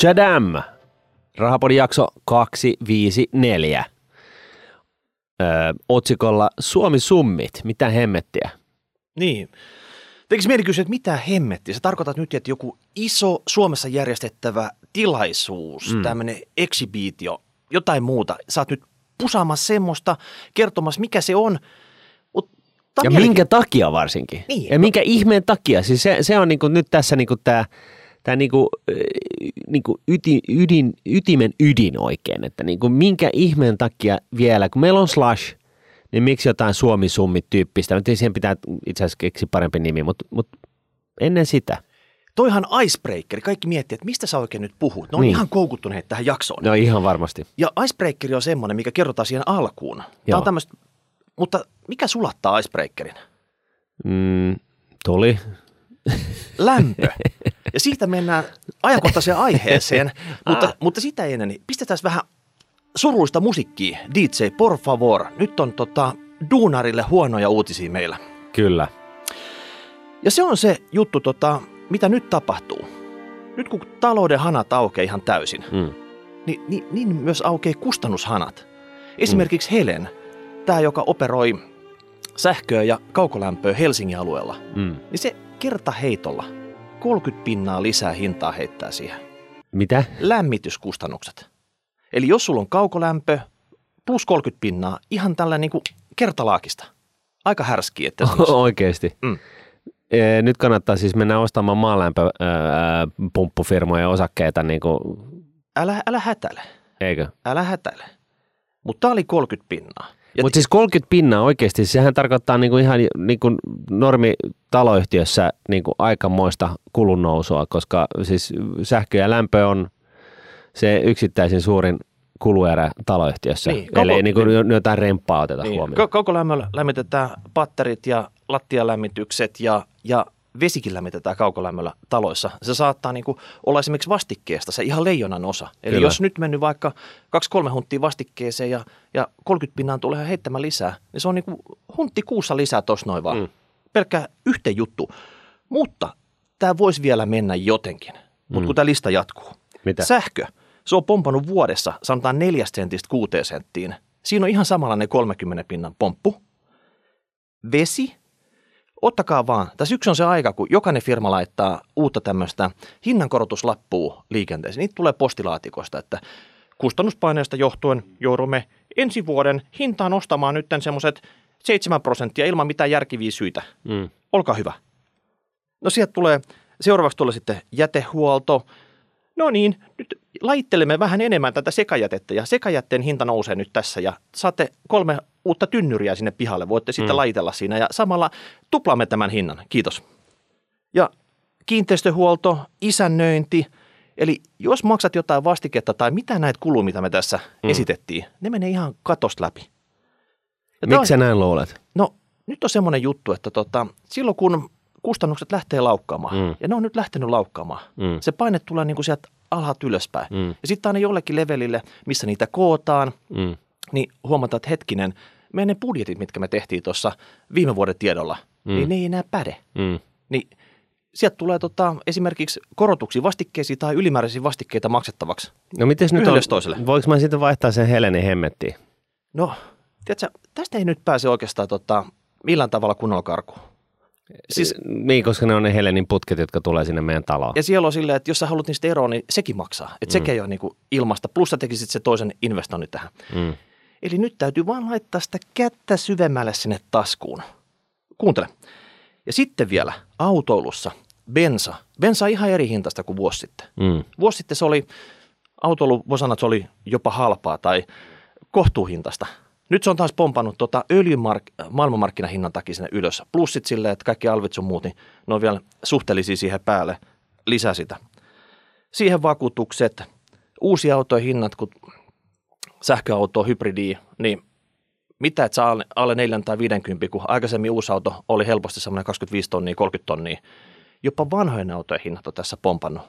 Chadam! Rahapodin jakso 254. Öö, otsikolla Suomi summit. Mitä hemmettiä? Niin. Tekisi mieli kysyä, että mitä hemmetti? Sä tarkoitat nyt, että joku iso Suomessa järjestettävä tilaisuus, mm. tämmöinen eksibiitio, jotain muuta. Sä oot nyt pusaamassa semmoista, kertomassa mikä se on. Ja minkä takia varsinkin? Niin. Ja minkä ihmeen takia? Siis se, se on niinku nyt tässä niinku tämä tämä niinku, niinku yti, ydin, ytimen ydin oikein, että niinku minkä ihmeen takia vielä, kun meillä on Slash, niin miksi jotain Suomi-summit tyyppistä, nyt siihen pitää itse asiassa keksiä parempi nimi, mutta, mutta ennen sitä. Toihan icebreaker. Kaikki miettii, että mistä sä oikein nyt puhut. Ne on niin. ihan koukuttuneet tähän jaksoon. No ihan varmasti. Ja icebreaker on semmoinen, mikä kerrotaan siihen alkuun. Tämä on tämmöistä, mutta mikä sulattaa icebreakerin? Mm, tuli. Lämpö. Ja siitä mennään ajankohtaiseen aiheeseen, mutta, ah. mutta sitä ennen, niin pistetään vähän surullista musiikkia. DJ, por favor. Nyt on tota, duunarille huonoja uutisia meillä. Kyllä. Ja se on se juttu, tota, mitä nyt tapahtuu. Nyt kun talouden hanat aukeaa ihan täysin, mm. niin, niin, niin myös aukeaa kustannushanat. Esimerkiksi mm. Helen, tämä joka operoi sähköä ja kaukolämpöä Helsingin alueella, mm. niin se kerta heitolla 30 pinnaa lisää hintaa heittää siihen. Mitä? Lämmityskustannukset. Eli jos sulla on kaukolämpö plus 30 pinnaa, ihan tällä niin kuin kertalaakista. Aika härski, että Oikeasti. Mm. Nyt kannattaa siis mennä ostamaan maalämpöpumppufirmojen osakkeita. Niin kuin... älä, älä hätäile. Eikö? Älä hätäile. Mutta tämä oli 30 pinnaa. Mutta siis 30 pinnaa oikeasti, sehän tarkoittaa niinku ihan niinku normi taloyhtiössä niinku aikamoista kulun nousua, koska siis sähkö ja lämpö on se yksittäisin suurin kuluerä taloyhtiössä. Niin, koko, Eli niin kuin niin, jotain remppaa oteta niin, huomioon. Koko lämmöllä lämmitetään patterit ja lattialämmitykset ja, ja vesikin lämmitetään kaukolämmöllä taloissa. Se saattaa niin kuin olla esimerkiksi vastikkeesta se ihan leijonan osa. Eli Kyllä. jos nyt mennyt vaikka kaksi-kolme hunttia vastikkeeseen ja, ja 30 pinnaan tulee heittämään lisää, niin se on niin kuin huntti kuussa lisää tuossa noin vaan. Mm. Pelkkä yhteen juttu. Mutta tämä voisi vielä mennä jotenkin. Mutta mm. kun tämä lista jatkuu. Mitä? Sähkö. Se on pompannut vuodessa, sanotaan neljästä sentistä kuuteen senttiin. Siinä on ihan samanlainen 30 pinnan pomppu. Vesi ottakaa vaan, tässä yksi on se aika, kun jokainen firma laittaa uutta tämmöistä hinnankorotuslappua liikenteeseen. Niitä tulee postilaatikosta, että kustannuspaineesta johtuen joudumme ensi vuoden hintaan ostamaan nyt semmoiset 7 prosenttia ilman mitään järkiviä syitä. Mm. Olkaa hyvä. No sieltä tulee, seuraavaksi tulee sitten jätehuolto. No niin, nyt laittelemme vähän enemmän tätä sekajätettä ja sekajätteen hinta nousee nyt tässä ja saatte kolme uutta tynnyriä sinne pihalle. Voitte sitten mm. laitella siinä ja samalla tuplaamme tämän hinnan. Kiitos. Ja kiinteistöhuolto, isännöinti, eli jos maksat jotain vastiketta tai mitä näitä kuluu, mitä me tässä mm. esitettiin, ne menee ihan katosta läpi. Miksi sä näin luulet? No nyt on semmoinen juttu, että tota, silloin kun kustannukset lähtee laukkaamaan, mm. ja ne on nyt lähtenyt laukkaamaan, mm. se paine tulee niin kuin sieltä alhaalta ylöspäin. Mm. Ja sitten aina jollekin levelille, missä niitä kootaan, mm niin huomataan, että hetkinen, meidän ne budjetit, mitkä me tehtiin tuossa viime vuoden tiedolla, mm. niin ne ei enää päde. Mm. Niin sieltä tulee tota, esimerkiksi korotuksia vastikkeisiin tai ylimääräisiä vastikkeita maksettavaksi. No miten nyt on, toiselle. voiko mä sitten vaihtaa sen Helenin hemmettiin? No, tiedätkö, tästä ei nyt pääse oikeastaan tota, millään tavalla kunnolla karkuun. Siis, niin, koska ne on ne Helenin putket, jotka tulee sinne meidän taloon. Ja siellä on silleen, että jos sä haluat niistä eroa, niin sekin maksaa. Että mm. sekin ei ole niin ilmasta. Plus sä tekisit se toisen investoinnin tähän. Mm. Eli nyt täytyy vaan laittaa sitä kättä syvemmälle sinne taskuun. Kuuntele. Ja sitten vielä autoilussa bensa. Bensa on ihan eri hintaista kuin vuosi sitten. Mm. Vuosi sitten se oli, autoilu, voi sanoa, että se oli jopa halpaa tai kohtuuhintaista. Nyt se on taas pompannut tota öljymark- maailmanmarkkinahinnan takia sinne ylös. Plussit silleen, että kaikki alvit sun muut, niin ne on vielä suhteellisia siihen päälle lisää sitä. Siihen vakuutukset, uusia autojen hinnat, kun sähköautoa, hybridiä, niin mitä et saa alle 4 tai 50, kun aikaisemmin uusi auto oli helposti semmoinen 25 tonnia, 30 tonnia. Jopa vanhojen autojen hinnat on tässä pompannut.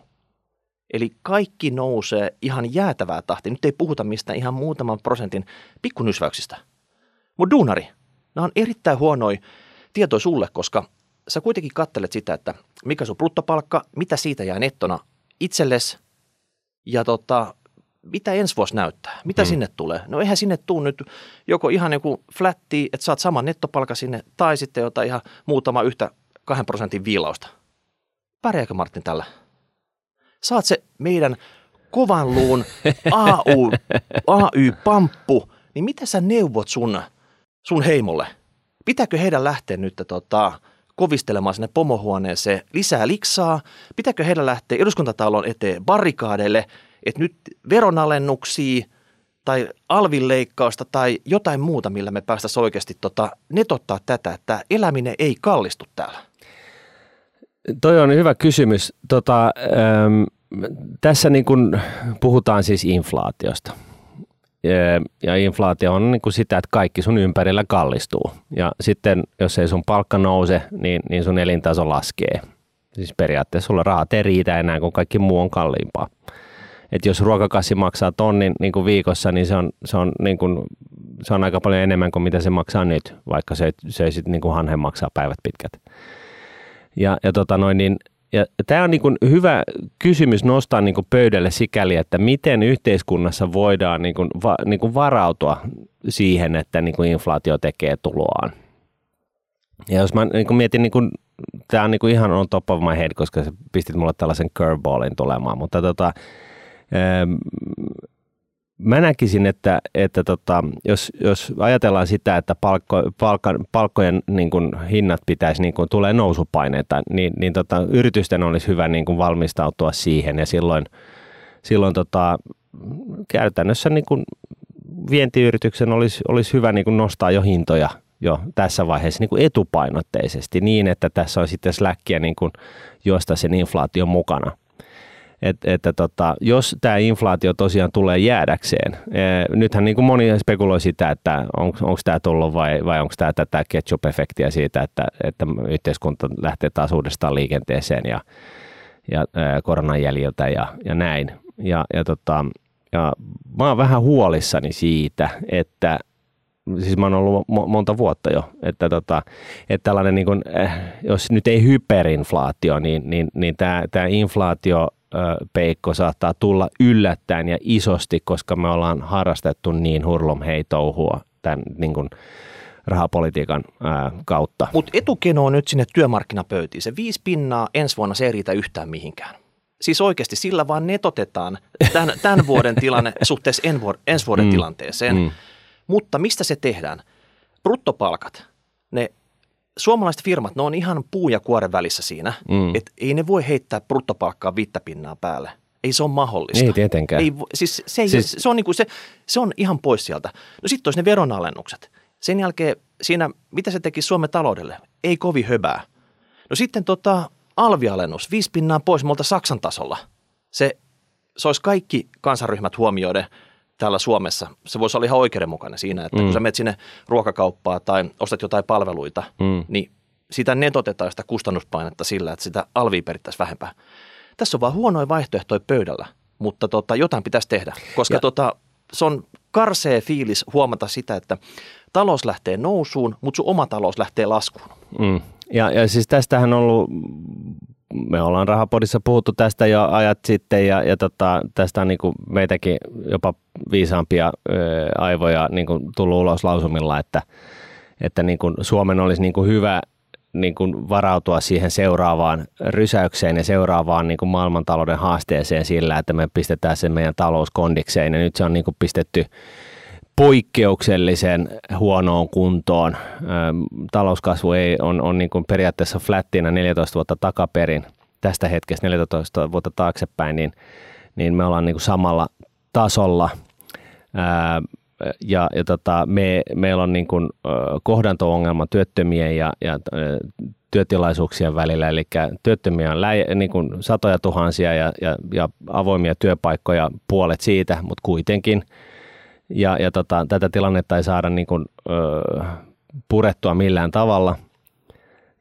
Eli kaikki nousee ihan jäätävää tahtia. Nyt ei puhuta mistään ihan muutaman prosentin pikkunysväyksistä. Mutta duunari, nämä on erittäin huonoja tietoja sulle, koska sä kuitenkin kattelet sitä, että mikä sun bruttopalkka, mitä siitä jää nettona itsellesi Ja tota, mitä ensi vuosi näyttää? Mitä hmm. sinne tulee? No eihän sinne tule nyt joko ihan joku flätti, että saat saman nettopalkan sinne, tai sitten jotain ihan muutama yhtä kahden prosentin viilausta. Pärjääkö Martin tällä? Saat se meidän kovan luun AU, AY-pamppu, niin mitä sä neuvot sun, sun heimolle? Pitääkö heidän lähteä nyt tota, kovistelemaan sinne pomohuoneeseen lisää liksaa? Pitääkö heidän lähteä eduskuntatalon eteen barrikaadeille, että nyt veronalennuksia tai alvileikkausta tai jotain muuta, millä me päästäisiin oikeasti tota, netottaa tätä, että eläminen ei kallistu täällä? Toi on hyvä kysymys. Tota, ähm, tässä niin kun puhutaan siis inflaatiosta. Ja inflaatio on niin kuin sitä, että kaikki sun ympärillä kallistuu. Ja sitten jos ei sun palkka nouse, niin, niin sun elintaso laskee. Siis periaatteessa sulla rahat ei riitä enää, kun kaikki muu on kalliimpaa. Et jos ruokakassi maksaa tonnin niin kuin viikossa, niin se on, se, on, niin kuin, se on aika paljon enemmän kuin mitä se maksaa nyt, vaikka se, se sitten niin kuin hanhen maksaa päivät pitkät. Ja, ja tota noin, niin ja tämä on niin kuin hyvä kysymys nostaa niin kuin pöydälle sikäli, että miten yhteiskunnassa voidaan niin kuin va, niin kuin varautua siihen, että niin kuin inflaatio tekee tuloaan. Ja jos mä niin kuin mietin, niin kuin, tämä on niin kuin ihan on top of my head, koska sä pistit mulle tällaisen curveballin tulemaan, mutta tota, mä näkisin, että, että tota, jos, jos ajatellaan sitä, että palkko, palkka, palkkojen niin kuin, hinnat pitäisi, niin kuin, tulee nousupaineita, niin, niin tota, yritysten olisi hyvä niin kuin, valmistautua siihen ja silloin, silloin tota, käytännössä niin kuin, vientiyrityksen olisi, olisi hyvä niin kuin, nostaa jo hintoja jo tässä vaiheessa niin kuin etupainotteisesti niin, että tässä on sitten släkkiä niin kuin, josta sen inflaation mukana että, että tota, jos tämä inflaatio tosiaan tulee jäädäkseen, e, nythän niin kuin moni spekuloi sitä, että on, onko tämä tullut vai, vai onko tämä tätä ketchup-efektiä siitä, että, että yhteiskunta lähtee taas uudestaan liikenteeseen ja, ja e, koronan jäljiltä ja, ja näin. Ja, ja, tota, ja mä oon vähän huolissani siitä, että siis mä oon ollut monta vuotta jo, että, tota, että tällainen, niin kun, eh, jos nyt ei hyperinflaatio, niin, niin, niin tämä, tämä inflaatio peikko saattaa tulla yllättäen ja isosti, koska me ollaan harrastettu niin hurlum hei touhua tämän niin kuin, rahapolitiikan ää, kautta. Mutta etukeno on nyt sinne työmarkkinapöytiin. Se viisi pinnaa ensi vuonna se ei riitä yhtään mihinkään. Siis oikeasti sillä vaan netotetaan tämän, tämän vuoden tilanne suhteessa ensi vuoden mm. tilanteeseen. Mm. Mutta mistä se tehdään? Bruttopalkat, ne suomalaiset firmat, ne on ihan puu ja kuoren välissä siinä, mm. että ei ne voi heittää bruttopalkkaa viittä pinnaa päälle. Ei se ole mahdollista. Ei tietenkään. Ei, siis se, ei, siis... se, on niinku se, se on ihan pois sieltä. No sitten olisi ne veronalennukset. Sen jälkeen siinä, mitä se teki Suomen taloudelle? Ei kovin höbää. No sitten tota, alvialennus, viisi pinnaa pois multa Saksan tasolla. Se, se olisi kaikki kansanryhmät huomioiden – täällä Suomessa, se voisi olla ihan oikeudenmukainen siinä, että mm. kun sä menet sinne ruokakauppaan tai ostat jotain palveluita, mm. niin sitä netotetaan sitä kustannuspainetta sillä, että sitä alvia perittäisiin vähempää. Tässä on vaan huonoja vaihtoehtoja pöydällä, mutta tota, jotain pitäisi tehdä, koska tota, se on karsee fiilis huomata sitä, että talous lähtee nousuun, mutta sun oma talous lähtee laskuun. Mm. Ja, ja siis tästähän on ollut me ollaan Rahapodissa puhuttu tästä jo ajat sitten ja, ja tota, tästä on niin kuin meitäkin jopa viisaampia ö, aivoja niin kuin tullut ulos lausumilla, että, että niin kuin Suomen olisi niin kuin hyvä niin kuin varautua siihen seuraavaan rysäykseen ja seuraavaan niin kuin maailmantalouden haasteeseen sillä, että me pistetään sen meidän talouskondikseen. Ja nyt se on niin kuin pistetty poikkeuksellisen huonoon kuntoon. Talouskasvu ei, on, on niin kuin periaatteessa flattina 14 vuotta takaperin, tästä hetkestä 14 vuotta taaksepäin, niin, niin me ollaan niin kuin samalla tasolla. ja, ja tota, me, meillä on niin kuin kohdanto-ongelma työttömien ja, ja työtilaisuuksien välillä, eli työttömiä on läi, niin kuin satoja tuhansia ja, ja, ja avoimia työpaikkoja puolet siitä, mutta kuitenkin – ja, ja tota, tätä tilannetta ei saada niin kuin, ö, purettua millään tavalla.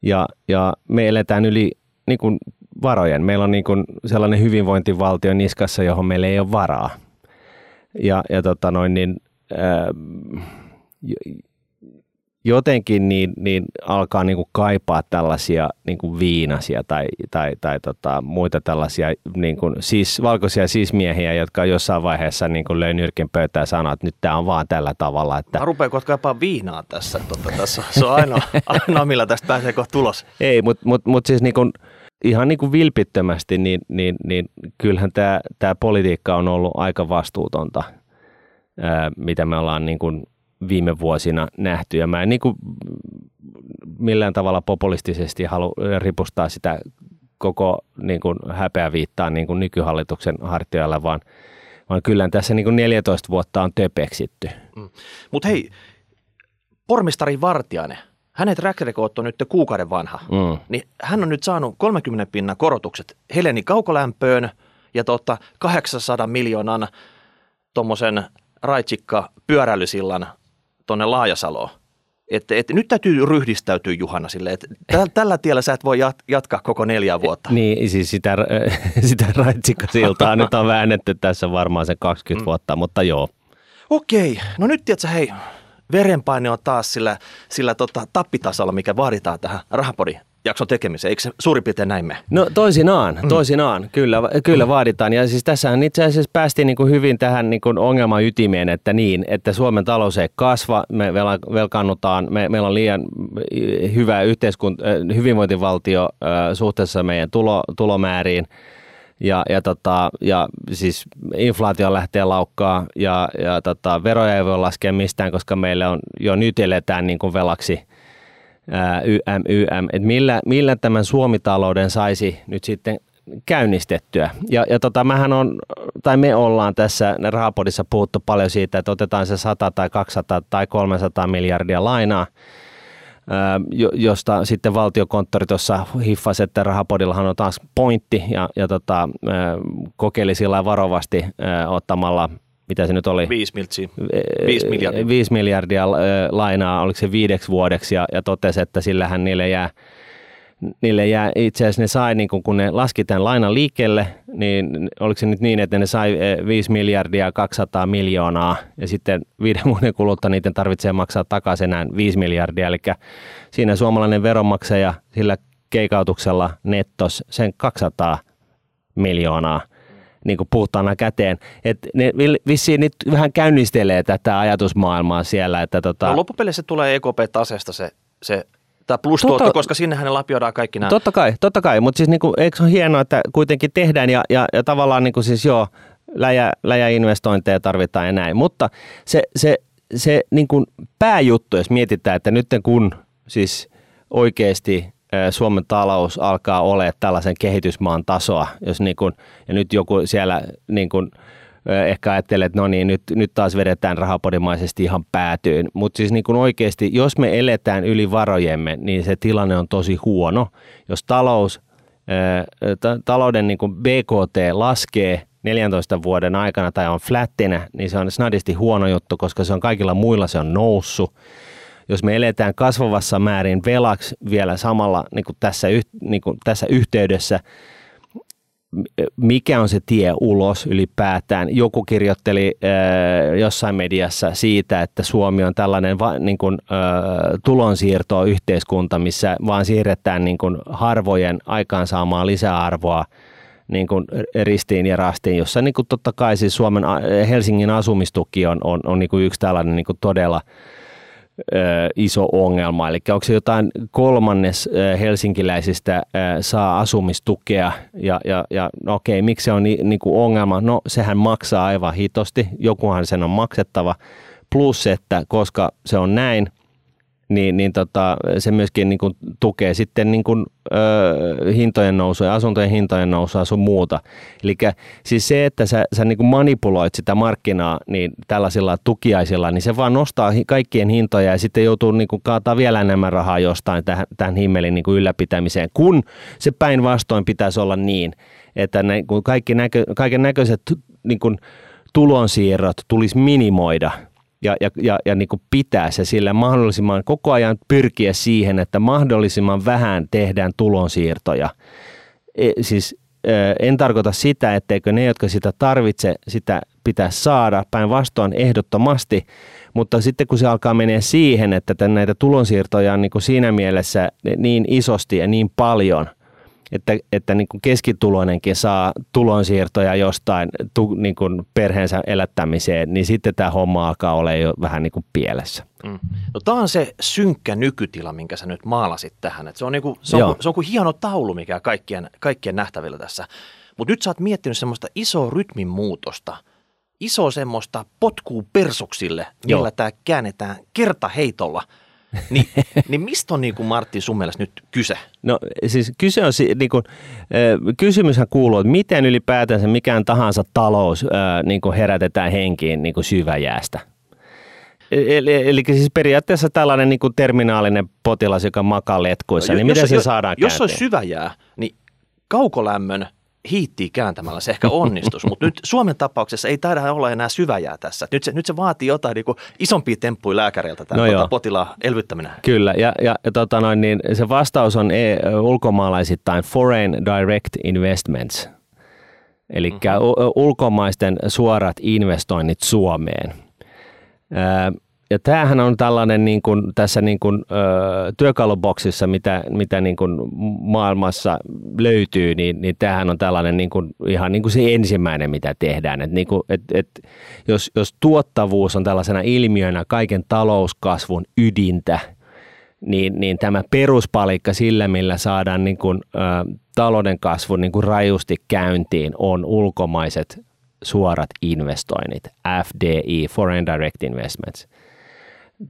Ja, ja me eletään yli niin kuin varojen. Meillä on niin kuin sellainen hyvinvointivaltio niskassa, johon meillä ei ole varaa. Ja, ja tota noin, niin, ö, jotenkin niin, niin alkaa niin kuin kaipaa tällaisia niin kuin viinasia tai, tai, tai tota, muita tällaisia niin kuin siis, valkoisia sismiehiä, jotka jossain vaiheessa niin kuin löi nyrkin pöytään ja sanoi, että nyt tämä on vaan tällä tavalla. Että... Mä rupean kohta kaipaa viinaa tässä. Totta, tässä. Se on ainoa, ainoa millä tästä pääsee kohta tulos. Ei, mutta mut, mut siis niin kuin, ihan niin kuin vilpittömästi, niin, niin, niin kyllähän tämä, tämä politiikka on ollut aika vastuutonta, ää, mitä me ollaan niin kuin viime vuosina nähty. Ja mä en niin kuin millään tavalla populistisesti halua ripustaa sitä koko niin kuin häpeä viittaa niin kuin nykyhallituksen hartioille, vaan, vaan kyllä tässä niin kuin 14 vuotta on töpeksitty. Mm. Mutta hei, pormestari Vartiainen, hänen track record on nyt kuukauden vanha, mm. niin hän on nyt saanut 30 pinnan korotukset Heleni kaukolämpöön ja tota 800 miljoonan tuommoisen raitsikka pyöräilysillan tuonne Laajasaloon. Että, että nyt täytyy ryhdistäytyä Juhana sille, että tällä tiellä sä et voi jatkaa koko neljä vuotta. Niin, siis sitä, sitä raitsikkasiltaa nyt on väännetty tässä varmaan se 20 mm. vuotta, mutta joo. Okei, no nyt tiedätkö, hei, verenpaine on taas sillä, sillä tota, tappitasolla, mikä vaaditaan tähän rahapodin jakson tekemiseen. Eikö se suurin piirtein näin me? No toisinaan, mm. toisinaan. Kyllä, kyllä mm. vaaditaan. Ja siis tässähän itse asiassa päästiin niin kuin hyvin tähän niin kuin ongelman ytimeen, että niin, että Suomen talous ei kasva, me velkaannutaan, me, meillä on liian hyvä yhteiskunta, äh, hyvinvointivaltio äh, suhteessa meidän tulo, tulomääriin. Ja, ja, tota, ja siis inflaatio lähtee laukkaa ja, ja tota, veroja ei voi laskea mistään, koska meillä on jo nyt eletään niin kuin velaksi – YM, YM, että millä, millä tämän Suomitalouden saisi nyt sitten käynnistettyä. Ja, ja tota, mähän on, tai me ollaan tässä Rahapodissa puhuttu paljon siitä, että otetaan se 100 tai 200 tai 300 miljardia lainaa, josta sitten valtiokonttori tuossa hiffasi, että rahapodillahan on taas pointti ja, ja tota, kokeili sillä varovasti ottamalla mitä se nyt oli? 5 5 miljardia. 5 miljardia lainaa, oliko se viideksi vuodeksi, ja, ja totesi, että sillähän niille jää, niille jää itse asiassa ne sai, niin kun, kun ne laski tämän lainan liikkeelle, niin oliko se nyt niin, että ne sai 5 miljardia 200 miljoonaa, ja sitten viiden vuoden kuluttua niiden tarvitsee maksaa takaisin enää 5 miljardia, eli siinä suomalainen veronmaksaja sillä keikautuksella nettos sen 200 miljoonaa niin kuin puhtaana käteen. Et ne vissiin nyt vähän käynnistelee tätä ajatusmaailmaa siellä. Että tota... no, loppupeleissä tulee EKP-taseesta se, se tämä plustuotto, totta, koska sinnehän ne lapioidaan kaikki nämä. Totta kai, totta kai mutta siis niin kuin, eikö se ole hienoa, että kuitenkin tehdään ja, ja, ja tavallaan niin kuin siis joo, läjä, läjäinvestointeja tarvitaan ja näin. Mutta se, se, se niin kuin pääjuttu, jos mietitään, että nyt kun siis oikeasti Suomen talous alkaa olemaan tällaisen kehitysmaan tasoa, jos niin kuin, ja nyt joku siellä niin kuin, ehkä ajattelee, että no niin, nyt, nyt taas vedetään rahapodimaisesti ihan päätyyn. Mutta siis niin kuin oikeasti, jos me eletään yli varojemme, niin se tilanne on tosi huono. Jos talous, talouden niin kuin BKT laskee 14 vuoden aikana tai on flättinä, niin se on snadisti huono juttu, koska se on kaikilla muilla se on noussut jos me eletään kasvavassa määrin velaksi vielä samalla niin kuin tässä, niin kuin tässä yhteydessä, mikä on se tie ulos ylipäätään. Joku kirjoitteli äh, jossain mediassa siitä, että Suomi on tällainen va, niin kuin, äh, tulonsiirto yhteiskunta, missä vaan siirretään niin kuin harvojen aikaansaamaa lisäarvoa niin kuin ristiin ja rastiin, jossa niin kuin totta kai siis Suomen, Helsingin asumistuki on, on, on niin kuin yksi tällainen niin kuin todella iso ongelma. Eli onko se jotain kolmannes helsinkiläisistä saa asumistukea ja, ja, ja no okei, miksi se on ni, niin kuin ongelma? No sehän maksaa aivan hitosti, jokuhan sen on maksettava. Plus, että koska se on näin, niin, niin tota, se myöskin niin kuin tukee sitten niin kuin, ö, hintojen nousua, asuntojen hintojen nousua sun muuta. Eli siis se, että sä, sä niin kuin manipuloit sitä markkinaa niin tällaisilla tukiaisilla, niin se vaan nostaa kaikkien hintoja ja sitten joutuu niin kuin kaataa vielä enemmän rahaa jostain tähän, tähän himmelin niin kuin ylläpitämiseen, kun se päinvastoin pitäisi olla niin, että ne, kaikki näkö, kaiken näköiset niin kuin tulonsiirrot tulisi minimoida – ja, ja, ja, ja niin kuin pitää se sillä mahdollisimman koko ajan pyrkiä siihen, että mahdollisimman vähän tehdään tulonsiirtoja. E, siis en tarkoita sitä, etteikö ne, jotka sitä tarvitse, sitä pitäisi saada, päinvastoin ehdottomasti, mutta sitten kun se alkaa mennä siihen, että näitä tulonsiirtoja on niin kuin siinä mielessä niin isosti ja niin paljon – että, että niin kuin keskituloinenkin saa tulonsiirtoja jostain tu, niin kuin perheensä elättämiseen, niin sitten tämä homma alkaa olla jo vähän niin kuin pielessä. Mm. No tämä on se synkkä nykytila, minkä sä nyt maalasit tähän. Et se, on niin kuin, se, on, se on kuin hieno taulu, mikä kaikkien, kaikkien nähtävillä tässä. Mutta nyt sä oot miettinyt semmoista isoa rytmin muutosta, iso semmoista potkuu persuksille, millä tämä käännetään kertaheitolla – niin, niin mistä on niin kuin Martti sun mielestä nyt kyse? No siis kyse on, niin kuin, kysymyshän kuuluu, että miten ylipäätänsä mikään tahansa talous niin kuin herätetään henkiin niin kuin syväjäästä. E, eli, eli siis periaatteessa tällainen niin kuin terminaalinen potilas, joka makaa letkuissa, no, niin jos, miten se jos, saadaan Jos käänteen? olisi syväjää, niin kaukolämmön hiittiä kääntämällä se ehkä onnistus, mutta nyt Suomen tapauksessa ei taida olla enää syväjää tässä. Nyt se, nyt se vaatii jotain niin isompia temppuja lääkäriltä tämä no tota, potilaan elvyttäminen. Kyllä, ja, ja, ja tota noin, niin se vastaus on e, ulkomaalaisittain Foreign Direct Investments, eli mm-hmm. ulkomaisten suorat investoinnit Suomeen ja tämähän on tällainen niin kuin, tässä niin kuin, ö, työkaluboksissa, mitä, mitä niin kuin maailmassa löytyy, niin, niin tämähän on tällainen niin kuin, ihan niin kuin se ensimmäinen, mitä tehdään. Et niin kuin, et, et, jos, jos tuottavuus on tällaisena ilmiönä kaiken talouskasvun ydintä, niin, niin tämä peruspalikka sillä, millä saadaan niin kuin, ö, talouden kasvun niin kuin rajusti käyntiin, on ulkomaiset suorat investoinnit, FDI, Foreign Direct Investments –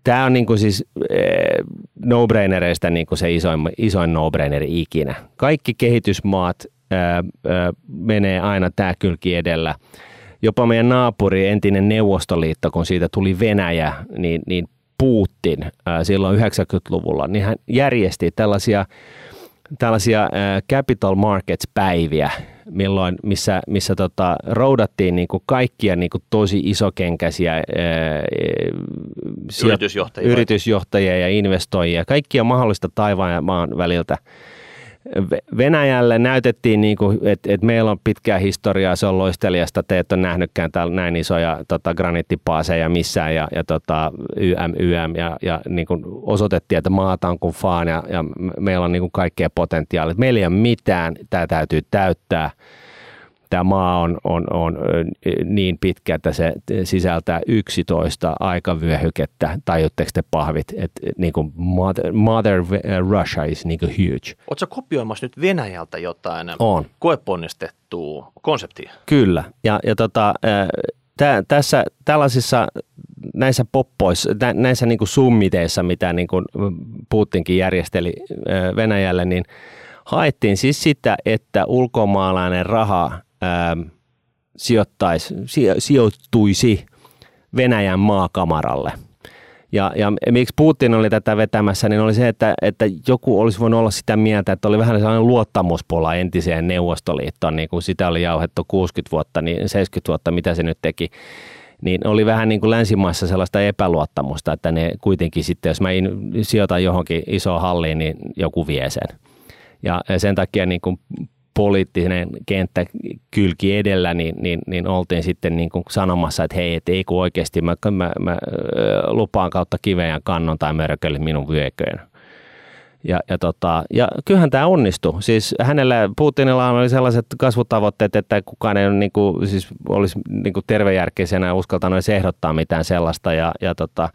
tämä on niin kuin siis eh, no-brainereista niin kuin se isoin, isoin no-braineri ikinä. Kaikki kehitysmaat ää, ää, menee aina tämä kylki edellä. Jopa meidän naapuri, entinen Neuvostoliitto, kun siitä tuli Venäjä, niin, niin Putin ää, silloin 90-luvulla, niin hän järjesti tällaisia, tällaisia ää, capital markets-päiviä, milloin, missä, missä tota, roudattiin niin kuin kaikkia niin kuin tosi isokenkäisiä ää, yritysjohtajia. yritysjohtajia ja investoijia, kaikkia mahdollista taivaan ja maan väliltä. Venäjälle näytettiin, niin kuin, että, että meillä on pitkää historiaa, se on loistelijasta, te et ole nähnytkään täällä näin isoja tota, graniittipaaseja missään ja, ja tota, YM, YM ja, ja niin kuin osoitettiin, että maata on kuin faan ja, ja meillä on niin kuin kaikkea potentiaalia. Meillä ei ole mitään, tämä täytyy täyttää tämä maa on, on, on niin pitkä, että se sisältää 11 aikavyöhykettä, tajutteko te pahvit, että niin kuin mother, mother Russia is niin kuin huge. Oletko kopioimassa nyt Venäjältä jotain on. koeponnistettua konseptia? Kyllä, ja, ja tota, tä, tässä tällaisissa näissä poppoissa, näissä niin kuin summiteissa, mitä niin kuin Putinkin järjesteli Venäjälle, niin haettiin siis sitä, että ulkomaalainen raha Ähm, sijoittaisi, sijoittuisi Venäjän maakamaralle. Ja, ja miksi Putin oli tätä vetämässä, niin oli se, että, että joku olisi voinut olla sitä mieltä, että oli vähän sellainen luottamuspola entiseen Neuvostoliittoon, niin kuin sitä oli jauhettu 60 vuotta, niin 70 vuotta, mitä se nyt teki niin oli vähän niin kuin länsimaissa sellaista epäluottamusta, että ne kuitenkin sitten, jos mä sijoitan johonkin isoon halliin, niin joku vie sen. Ja sen takia niin kuin poliittinen kenttä kylki edellä, niin, niin, niin oltiin sitten niin kuin sanomassa, että hei, et ei kun oikeasti mä, mä, mä lupaan kautta kiveen kannon tai mörkölle minun vyököön. Ja, ja, tota, ja kyllähän tämä onnistui. Siis hänellä, Putinilla oli sellaiset kasvutavoitteet, että kukaan ei niin kuin, siis olisi niin kuin tervejärkeisenä uskaltanut edes ehdottaa mitään sellaista. Ja, ja tota,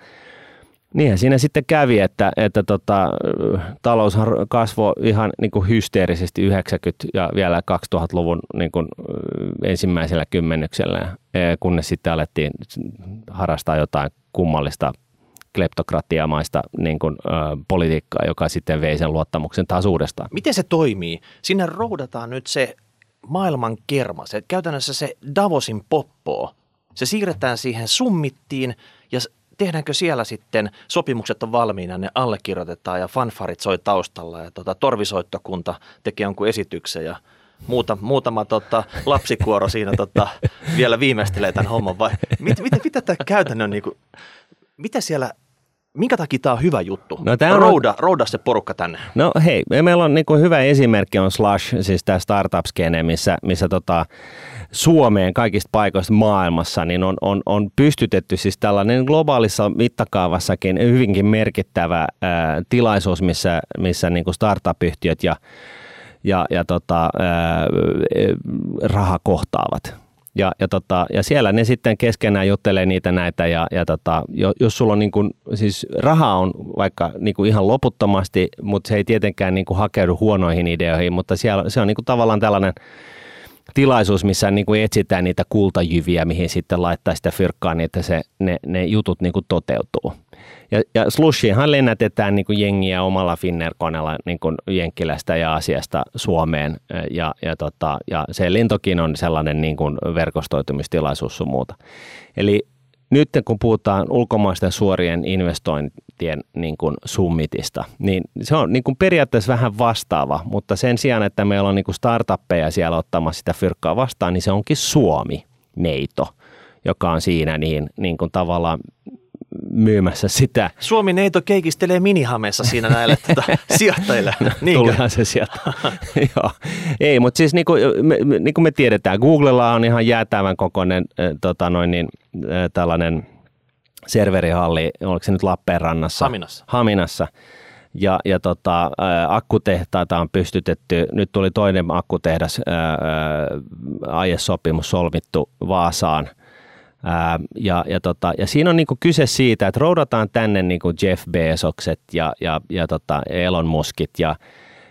Niinhän siinä sitten kävi, että, että tota, talous kasvoi ihan niin kuin hysteerisesti 90- ja vielä 2000-luvun niin kuin ensimmäisellä kymmenyksellä, kunnes sitten alettiin harrastaa jotain kummallista kleptokratiamaista niin kuin, ö, politiikkaa, joka sitten vei sen luottamuksen taas uudestaan. Miten se toimii? Sinne roudataan nyt se maailman kerma, se, käytännössä se Davosin poppo. Se siirretään siihen summittiin ja tehdäänkö siellä sitten, sopimukset on valmiina, ne allekirjoitetaan ja fanfarit soi taustalla ja tota, torvisoittokunta tekee jonkun esityksen ja muuta, muutama tota, lapsikuoro siinä tota, vielä viimeistelee tämän homman vai? Mit, mit, mitä tämä käytännön, niin kuin, mitä siellä minkä takia tämä on hyvä juttu? No, tää on- rouda, rouda se porukka tänne. No hei, me- meillä on niin hyvä esimerkki on Slash, siis tämä startup skene, missä, missä tota, Suomeen kaikista paikoista maailmassa niin on, on, on pystytetty siis tällainen globaalissa mittakaavassakin hyvinkin merkittävä ää, tilaisuus, missä, missä niin startup-yhtiöt ja, ja, ja tota, ää, raha kohtaavat. Ja, ja, tota, ja siellä ne sitten keskenään juttelee niitä näitä ja, ja tota, jo- jos sulla on niin kuin, siis raha on vaikka niin kuin ihan loputtomasti, mutta se ei tietenkään niin kuin hakeudu huonoihin ideoihin, mutta siellä, se on niin kuin tavallaan tällainen tilaisuus, missä niin kuin etsitään niitä kultajyviä, mihin sitten laittaa sitä fyrkkaa, niin että se, ne, ne jutut niin kuin toteutuu. Ja, ja slushiinhan lennätetään niin kuin jengiä omalla Finnair-koneella niin kuin Jenkkilästä ja Asiasta Suomeen. Ja, ja, tota, ja se lentokin on sellainen niin kuin verkostoitumistilaisuus sun muuta. Eli nyt kun puhutaan ulkomaisten suorien investointien niin kuin summitista, niin se on niin kuin periaatteessa vähän vastaava, mutta sen sijaan, että meillä on niin kuin startuppeja siellä ottamassa sitä fyrkkaa vastaan, niin se onkin Suomi, neito, joka on siinä niin, niin kuin tavallaan myymässä sitä. Suomi neito keikistelee minihameessa siinä näille tota, sijoittajille. Niinkö? Tulihan se sieltä. Joo. Ei, mutta siis niin kuin me, niin kuin me tiedetään, Googlella on ihan jäätävän kokoinen äh, tota noin niin, äh, tällainen serverihalli, oliko se nyt Lappeenrannassa? Haminassa. Haminassa. Ja, ja tota, akkutehtaita on pystytetty. Nyt tuli toinen akkutehdas, ä, ä, aiesopimus solmittu Vaasaan. Ää, ja, ja, tota, ja siinä on niinku kyse siitä, että roudataan tänne niinku Jeff Bezokset ja, ja, ja tota Elon Muskit ja,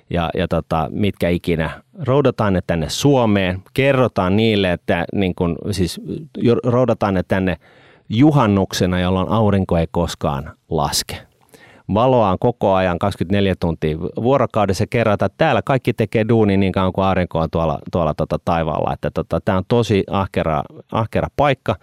ja, ja tota, mitkä ikinä. Roudataan ne tänne Suomeen, kerrotaan niille, että niin kun, siis roudataan ne tänne juhannuksena, jolloin aurinko ei koskaan laske. Valoa on koko ajan 24 tuntia vuorokaudessa kerrata, täällä kaikki tekee duuni niin kauan kuin aurinko on tuolla, tuolla tota taivaalla. Että tota, tämä on tosi ahkera, ahkera paikka.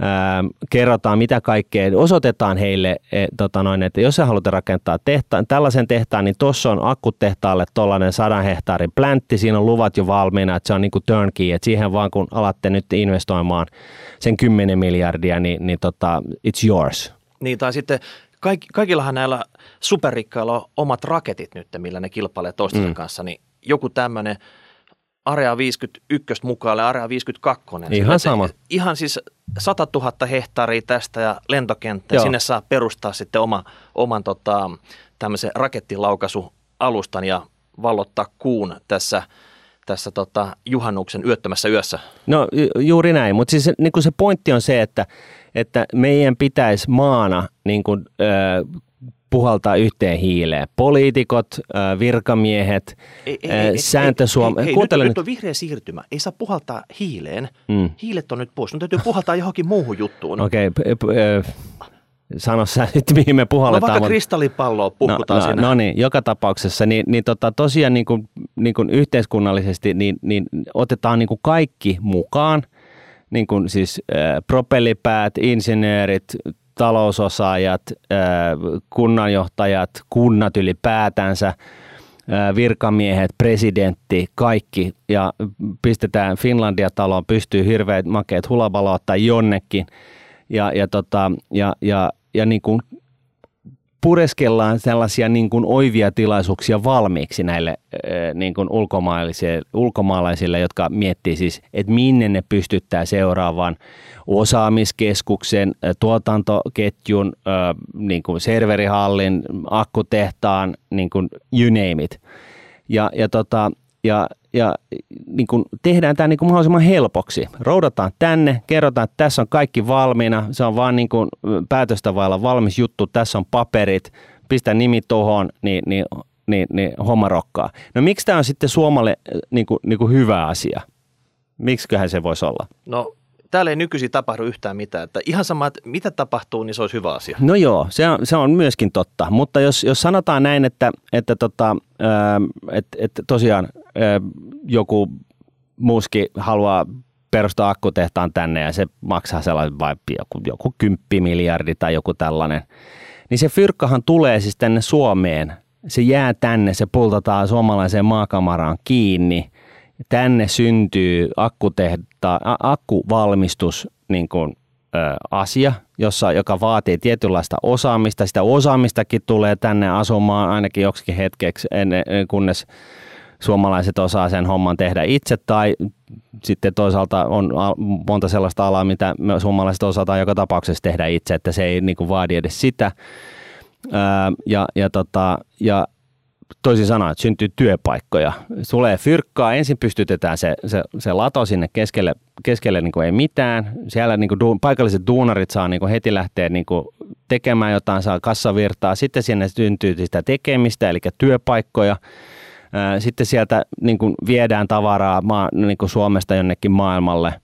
Ää, kerrotaan mitä kaikkea, osoitetaan heille, e, tota noin, että jos sä haluat rakentaa tehtaan, tällaisen tehtaan, niin tuossa on akkutehtaalle tuollainen 100 hehtaarin pläntti, siinä on luvat jo valmiina, että se on niin kuin turnkey, että siihen vaan kun alatte nyt investoimaan sen 10 miljardia, niin, niin tota, it's yours. Niin, tai sitten kaik, kaikillahan näillä superrikkailla on omat raketit nyt, millä ne kilpailee toistensa Mm. kanssa, niin joku tämmöinen Area 51 mukaan Area 52. Ihan Sillä, että sama. Ihan siis 100 000 hehtaaria tästä ja lentokenttä. Ja Joo. sinne saa perustaa sitten oma, oman tota, tämmöisen rakettilaukasualustan ja vallottaa kuun tässä, tässä tota, juhannuksen yöttömässä yössä. No ju- juuri näin, mutta siis niin kuin se pointti on se, että, että meidän pitäisi maana niin kuin, äh, puhaltaa yhteen hiileen. Poliitikot, äh, virkamiehet, äh. Hei, hei, Kuuntele nyt, nyt. nyt on vihreä siirtymä. Ei saa puhaltaa hiileen. Mm. Hiilet on nyt pois. Nyt täytyy puhaltaa johonkin muuhun juttuun. Okei, okay, sano sä nyt, mihin me no puhalletaan. vaikka mut- kristallipalloa puhkutaan no, siinä. no, no niin, joka tapauksessa, niin, niin tota, tosiaan niin kuin, niin kuin yhteiskunnallisesti niin, niin otetaan niin kuin kaikki mukaan, niin kuin siis äh, propellipäät, insinöörit, talousosaajat, äh, kunnanjohtajat, kunnat ylipäätänsä, äh, virkamiehet, presidentti, kaikki. Ja pistetään Finlandia-taloon, pystyy hirveät makeat hulabalot tai jonnekin. Ja, ja, tota, ja, ja, ja niin kuin pureskellaan sellaisia niin kuin oivia tilaisuuksia valmiiksi näille niin kuin ulkomaalaisille, ulkomaalaisille, jotka miettii siis, että minne ne pystyttää seuraavaan osaamiskeskuksen, tuotantoketjun, niin kuin serverihallin, akkutehtaan, niin kuin you name it. Ja, ja, tota, ja, ja niin kuin tehdään tämä niin kuin mahdollisimman helpoksi. Roudataan tänne, kerrotaan, että tässä on kaikki valmiina, se on vaan niin kuin päätöstä vailla valmis juttu, tässä on paperit, pistä nimi tuohon, niin, niin, niin, niin homma rokkaa. No miksi tämä on sitten Suomalle niin kuin, niin kuin hyvä asia? Miksiköhän se voisi olla? no täällä ei nykyisin tapahdu yhtään mitään. Että ihan sama, että mitä tapahtuu, niin se olisi hyvä asia. No joo, se on, se on myöskin totta, mutta jos, jos sanotaan näin, että, että, tota, ää, että, että tosiaan ää, joku muski haluaa perustaa akkutehtaan tänne ja se maksaa sellainen vai joku, joku 10 miljardi tai joku tällainen, niin se fyrkkahan tulee siis tänne Suomeen. Se jää tänne, se pultataan suomalaiseen maakamaraan kiinni. Tänne syntyy akkutehta, akkuvalmistus niin kuin, ö, asia. jossa, joka vaatii tietynlaista osaamista. Sitä osaamistakin tulee tänne asumaan ainakin joksikin hetkeksi, ennen, kunnes suomalaiset osaa sen homman tehdä itse tai sitten toisaalta on monta sellaista alaa, mitä me suomalaiset osataan joka tapauksessa tehdä itse, että se ei niin kuin vaadi edes sitä. ja, ja, tota, ja toisin sanoen, että syntyy työpaikkoja. Tulee fyrkkaa, ensin pystytetään se, se, se lato sinne keskelle, keskelle niin kuin ei mitään. Siellä niin kuin du, paikalliset duunarit saa niin kuin heti lähteä niin kuin tekemään jotain, saa kassavirtaa. Sitten sinne syntyy sitä tekemistä, eli työpaikkoja. Sitten sieltä niin kuin viedään tavaraa maa, niin kuin Suomesta jonnekin maailmalle,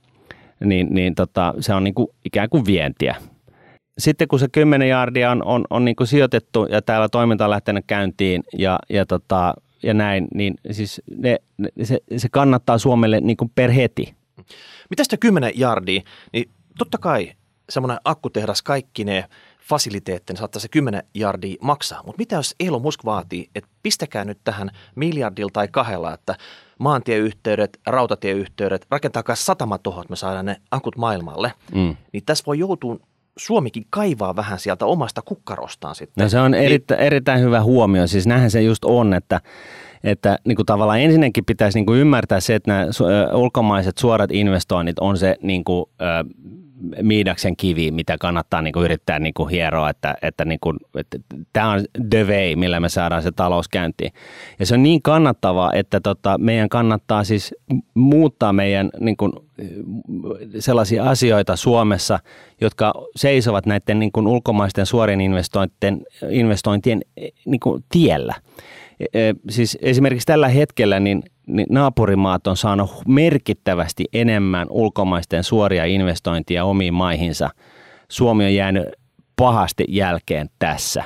niin, niin tota, se on niin kuin ikään kuin vientiä sitten kun se 10 jardia on, on, on niin kuin sijoitettu ja täällä toiminta on lähtenyt käyntiin ja, ja, tota, ja näin, niin siis ne, ne, se, se kannattaa Suomelle niin kuin per heti. Mitä sitä 10 jardia, niin totta kai semmoinen akkutehdas kaikki ne fasiliteettien saattaa se 10 jardia maksaa. Mutta mitä jos Elon Musk vaatii, että pistäkää nyt tähän miljardilla tai kahdella, että maantieyhteydet, rautatieyhteydet, rakentakaa satama tuohon, että me saadaan ne akut maailmalle. Mm. Niin tässä voi joutua Suomikin kaivaa vähän sieltä omasta kukkarostaan sitten. No se on erittä, erittäin hyvä huomio. Siis näinhän se just on, että, että niin kuin tavallaan ensinnäkin pitäisi niin kuin ymmärtää se, että nämä ulkomaiset suorat investoinnit on se niin kuin, miidaksen kivi, mitä kannattaa niin kuin yrittää niin kuin hieroa, että, että, niin kuin, että tämä on the way, millä me saadaan se talous käyntiin. Ja se on niin kannattavaa, että tota, meidän kannattaa siis muuttaa meidän niin kuin, sellaisia asioita Suomessa, jotka seisovat näiden niin kuin ulkomaisten suorien investointien, investointien niin kuin tiellä. E, e, siis esimerkiksi tällä hetkellä niin niin naapurimaat on saanut merkittävästi enemmän ulkomaisten suoria investointia omiin maihinsa. Suomi on jäänyt pahasti jälkeen tässä.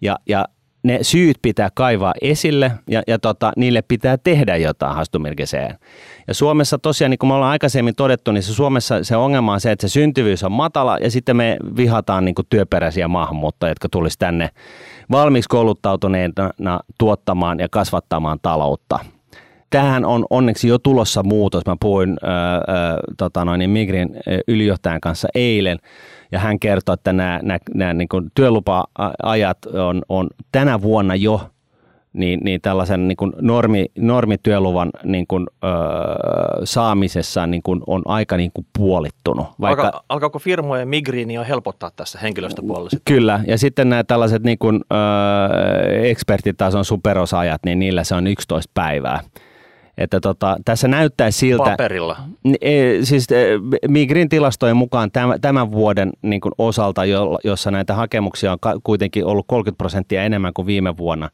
Ja, ja ne syyt pitää kaivaa esille ja, ja tota, niille pitää tehdä jotain hastumirkiseen. Ja Suomessa tosiaan, niin kuin me ollaan aikaisemmin todettu, niin se Suomessa se ongelma on se, että se syntyvyys on matala ja sitten me vihataan niin kuin työperäisiä maahanmuuttajia, jotka tulisi tänne valmiiksi kouluttautuneena tuottamaan ja kasvattamaan taloutta – tähän on onneksi jo tulossa muutos. Mä puhuin ää, ää, tota noin, niin Migrin ylijohtajan kanssa eilen, ja hän kertoi, että nämä, nämä, nämä niin kuin työlupa-ajat on, on tänä vuonna jo niin, niin tällaisen niin kuin normi, normityöluvan niin kuin, öö, saamisessa niin kuin on aika niin kuin puolittunut. Vaikka, Alka, alkaako firmojen migriini jo helpottaa tässä henkilöstöpuolella? Kyllä, ja sitten nämä tällaiset niin kuin, öö, ekspertitason superosaajat, niin niillä se on 11 päivää. Että tota, tässä näyttää siltä... Paperilla. E, siis e, Migrin tilastojen mukaan tämän, tämän vuoden niin kuin osalta, jo, jossa näitä hakemuksia on kuitenkin ollut 30 prosenttia enemmän kuin viime vuonna,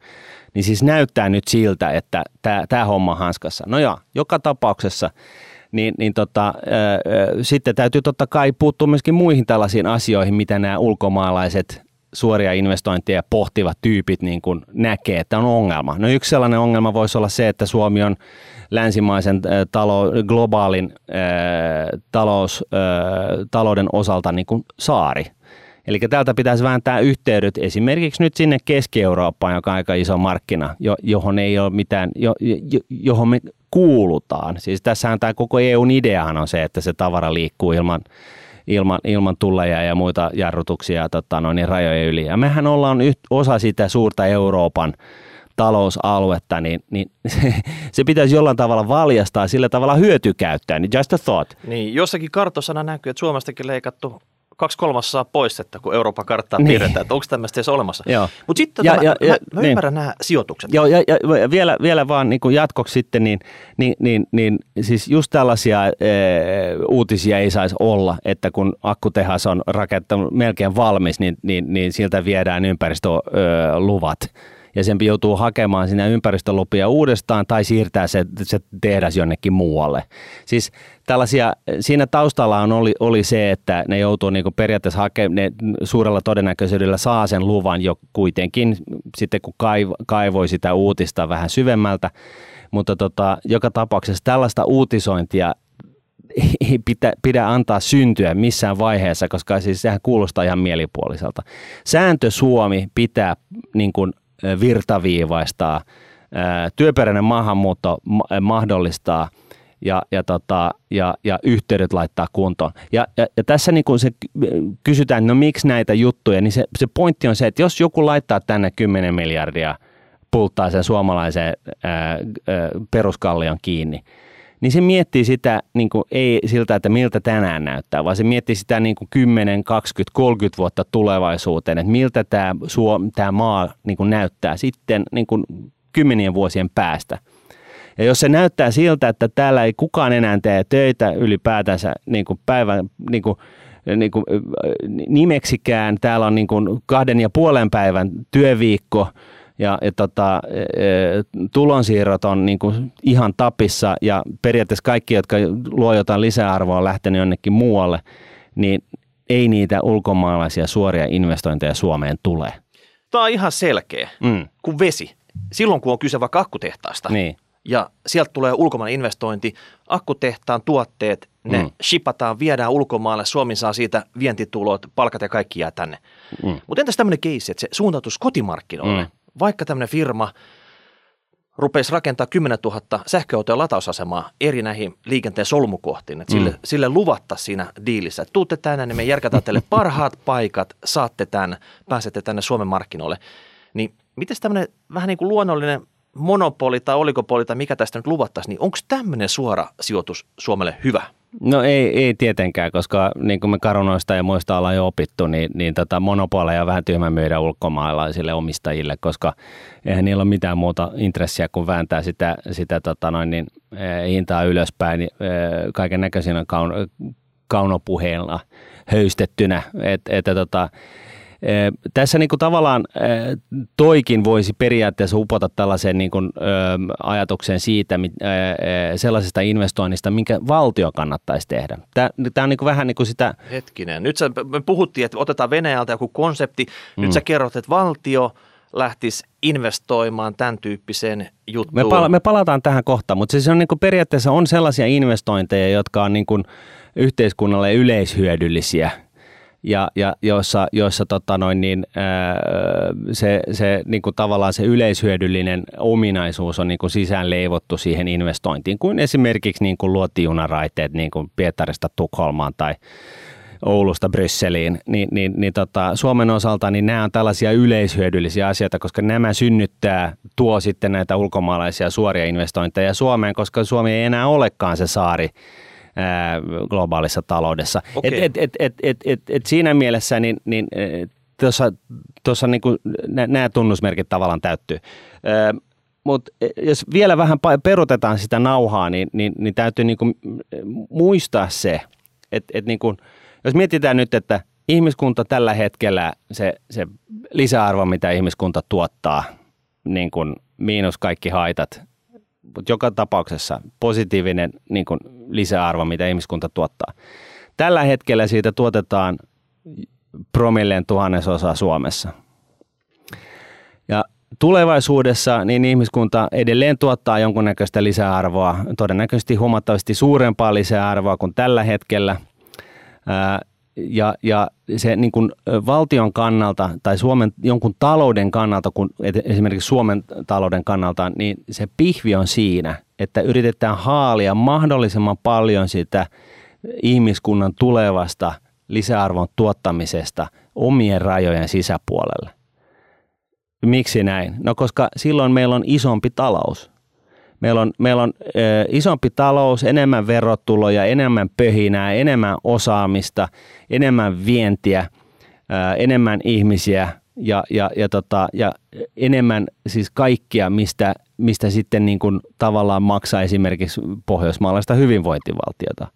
niin siis näyttää nyt siltä, että tämä homma on hanskassa. No joo, joka tapauksessa niin, niin tota, ää, sitten täytyy totta kai puuttua myöskin muihin tällaisiin asioihin, mitä nämä ulkomaalaiset suoria investointeja pohtivat tyypit niin kuin näkee, että on ongelma. No yksi sellainen ongelma voisi olla se, että Suomi on länsimaisen talo, globaalin äh, talous, äh, talouden osalta niin kuin saari. Eli täältä pitäisi vääntää yhteydet esimerkiksi nyt sinne Keski-Eurooppaan, joka on aika iso markkina, johon ei ole mitään, jo, jo, johon me kuulutaan. Siis tässähän tämä koko EUn ideahan on se, että se tavara liikkuu ilman ilman, ilman tulleja ja muita jarrutuksia tota, noin, niin rajojen yli. Ja mehän ollaan yht, osa sitä suurta Euroopan talousaluetta, niin, niin se, se pitäisi jollain tavalla valjastaa, sillä tavalla hyötykäyttää, niin just a thought. Niin, jossakin kartossana näkyy, että Suomestakin leikattu kaksi kolmasosaa pois, että kun Euroopan karttaa niin. piirretään, että onko tämmöistä edes olemassa. Mutta sitten ja, tota, ja, mä, ja, mä, mä niin. ymmärrän nämä sijoitukset. Joo, ja, ja vielä, vielä vaan niin kuin jatkoksi sitten, niin, niin, niin, niin siis just tällaisia e, uutisia ei saisi olla, että kun akkutehas on rakentanut melkein valmis, niin, niin, niin siltä viedään ympäristöluvat ja sen joutuu hakemaan sinne ympäristölupia uudestaan tai siirtää se, se tehdas jonnekin muualle. Siis tällaisia, siinä taustalla on oli, oli se, että ne joutuu niin periaatteessa hakemaan, ne suurella todennäköisyydellä saa sen luvan jo kuitenkin sitten kun kaiv, kaivoi sitä uutista vähän syvemmältä, mutta tota, joka tapauksessa tällaista uutisointia ei pitä, pidä antaa syntyä missään vaiheessa, koska siis sehän kuulostaa ihan mielipuoliselta. Sääntö Suomi pitää niin kuin virtaviivaistaa, työperäinen maahanmuutto mahdollistaa ja, ja, tota, ja, ja yhteydet laittaa kuntoon. Ja, ja, ja tässä niin kun se kysytään, no miksi näitä juttuja, niin se, se pointti on se, että jos joku laittaa tänne 10 miljardia pulttaa sen suomalaisen ää, ää, peruskallion kiinni, niin se miettii sitä niin kuin ei siltä, että miltä tänään näyttää, vaan se miettii sitä niin kuin 10, 20, 30 vuotta tulevaisuuteen, että miltä tämä, suo, tämä maa niin kuin näyttää sitten niin kuin kymmenien vuosien päästä. Ja jos se näyttää siltä, että täällä ei kukaan enää tee töitä ylipäätänsä niin kuin päivän, niin kuin, niin kuin nimeksikään, täällä on niin kuin kahden ja puolen päivän työviikko – ja, ja tota, e, e, tulonsiirrot on niin kuin ihan tapissa ja periaatteessa kaikki, jotka luo jotain lisäarvoa on lähtenyt jonnekin muualle, niin ei niitä ulkomaalaisia suoria investointeja Suomeen tule. Tämä on ihan selkeä, mm. kuin vesi. Silloin kun on kyse vaikka akkutehtaasta niin. ja sieltä tulee ulkomainen investointi, akkutehtaan tuotteet, ne mm. shipataan, viedään ulkomaille, Suomi saa siitä vientitulot, palkat ja kaikki jää tänne. Mm. Mutta entäs tämmöinen keissi, että se suuntautuisi kotimarkkinoille? Mm vaikka tämmöinen firma rupeisi rakentaa 10 000 sähköautojen latausasemaa eri näihin liikenteen solmukohtiin, että sille, mm. sille luvatta siinä diilissä, että tuutte tänne, niin me järkätään teille parhaat paikat, saatte tämän, pääsette tänne Suomen markkinoille. Niin miten tämmöinen vähän niin kuin luonnollinen monopoli tai oligopoli tai mikä tästä nyt luvattaisiin, niin onko tämmöinen suora sijoitus Suomelle hyvä? No ei, ei tietenkään, koska niin kuin me karunoista ja muista ollaan jo opittu, niin, niin tota monopoleja on vähän tyhmä myydä ulkomaalaisille omistajille, koska eihän niillä ole mitään muuta intressiä kuin vääntää sitä, sitä tota noin, niin, eh, hintaa ylöspäin niin, eh, kaiken näköisinä kaun, kaunopuheilla höystettynä. Et, että tota, tässä niin kuin tavallaan toikin voisi periaatteessa upota tällaiseen niin kuin, ajatukseen siitä sellaisesta investoinnista, minkä valtio kannattaisi tehdä. Tämä, on niin kuin vähän niin kuin sitä... Hetkinen, nyt sä, me puhuttiin, että otetaan Venäjältä joku konsepti, nyt mm. sä kerrot, että valtio lähtisi investoimaan tämän tyyppiseen juttuun. Me, pala- me palataan tähän kohtaan, mutta siis on niin kuin periaatteessa on sellaisia investointeja, jotka on niin kuin yhteiskunnalle yleishyödyllisiä – ja, ja joissa, joissa tota noin niin, ää, se, se niin kuin tavallaan se yleishyödyllinen ominaisuus on niin kuin sisään leivottu siihen investointiin, kuin esimerkiksi niin kuin luotijunaraiteet niin kuin Pietarista Tukholmaan tai Oulusta Brysseliin, niin, niin, niin tota, Suomen osalta niin nämä on tällaisia yleishyödyllisiä asioita, koska nämä synnyttää, tuo sitten näitä ulkomaalaisia suoria investointeja Suomeen, koska Suomi ei enää olekaan se saari, globaalissa taloudessa. Okay. Et, et, et, et, et, et siinä mielessä niin, niin tuossa, tuossa niin kuin nämä tunnusmerkit tavallaan täyttyy. Mutta jos vielä vähän perutetaan sitä nauhaa, niin, niin, niin täytyy niin kuin muistaa se, että, että niin kuin, jos mietitään nyt, että ihmiskunta tällä hetkellä, se, se lisäarvo, mitä ihmiskunta tuottaa, niin kuin miinus kaikki haitat, mutta joka tapauksessa positiivinen niin kuin lisäarvo, mitä ihmiskunta tuottaa. Tällä hetkellä siitä tuotetaan promilleen tuhannesosa Suomessa. Ja tulevaisuudessa niin ihmiskunta edelleen tuottaa jonkunnäköistä lisäarvoa, todennäköisesti huomattavasti suurempaa lisäarvoa kuin tällä hetkellä ja, ja se niin kuin valtion kannalta tai Suomen jonkun talouden kannalta, kun esimerkiksi Suomen talouden kannalta, niin se pihvi on siinä, että yritetään haalia mahdollisimman paljon sitä ihmiskunnan tulevasta lisäarvon tuottamisesta omien rajojen sisäpuolelle. Miksi näin? No koska silloin meillä on isompi talous. Meillä on, meillä on ö, isompi talous, enemmän verotuloja, enemmän pöhinää, enemmän osaamista, enemmän vientiä, ö, enemmän ihmisiä ja, ja, ja, tota, ja enemmän siis kaikkia, mistä, mistä sitten niin kuin tavallaan maksaa esimerkiksi pohjoismaalaista hyvinvointivaltiota.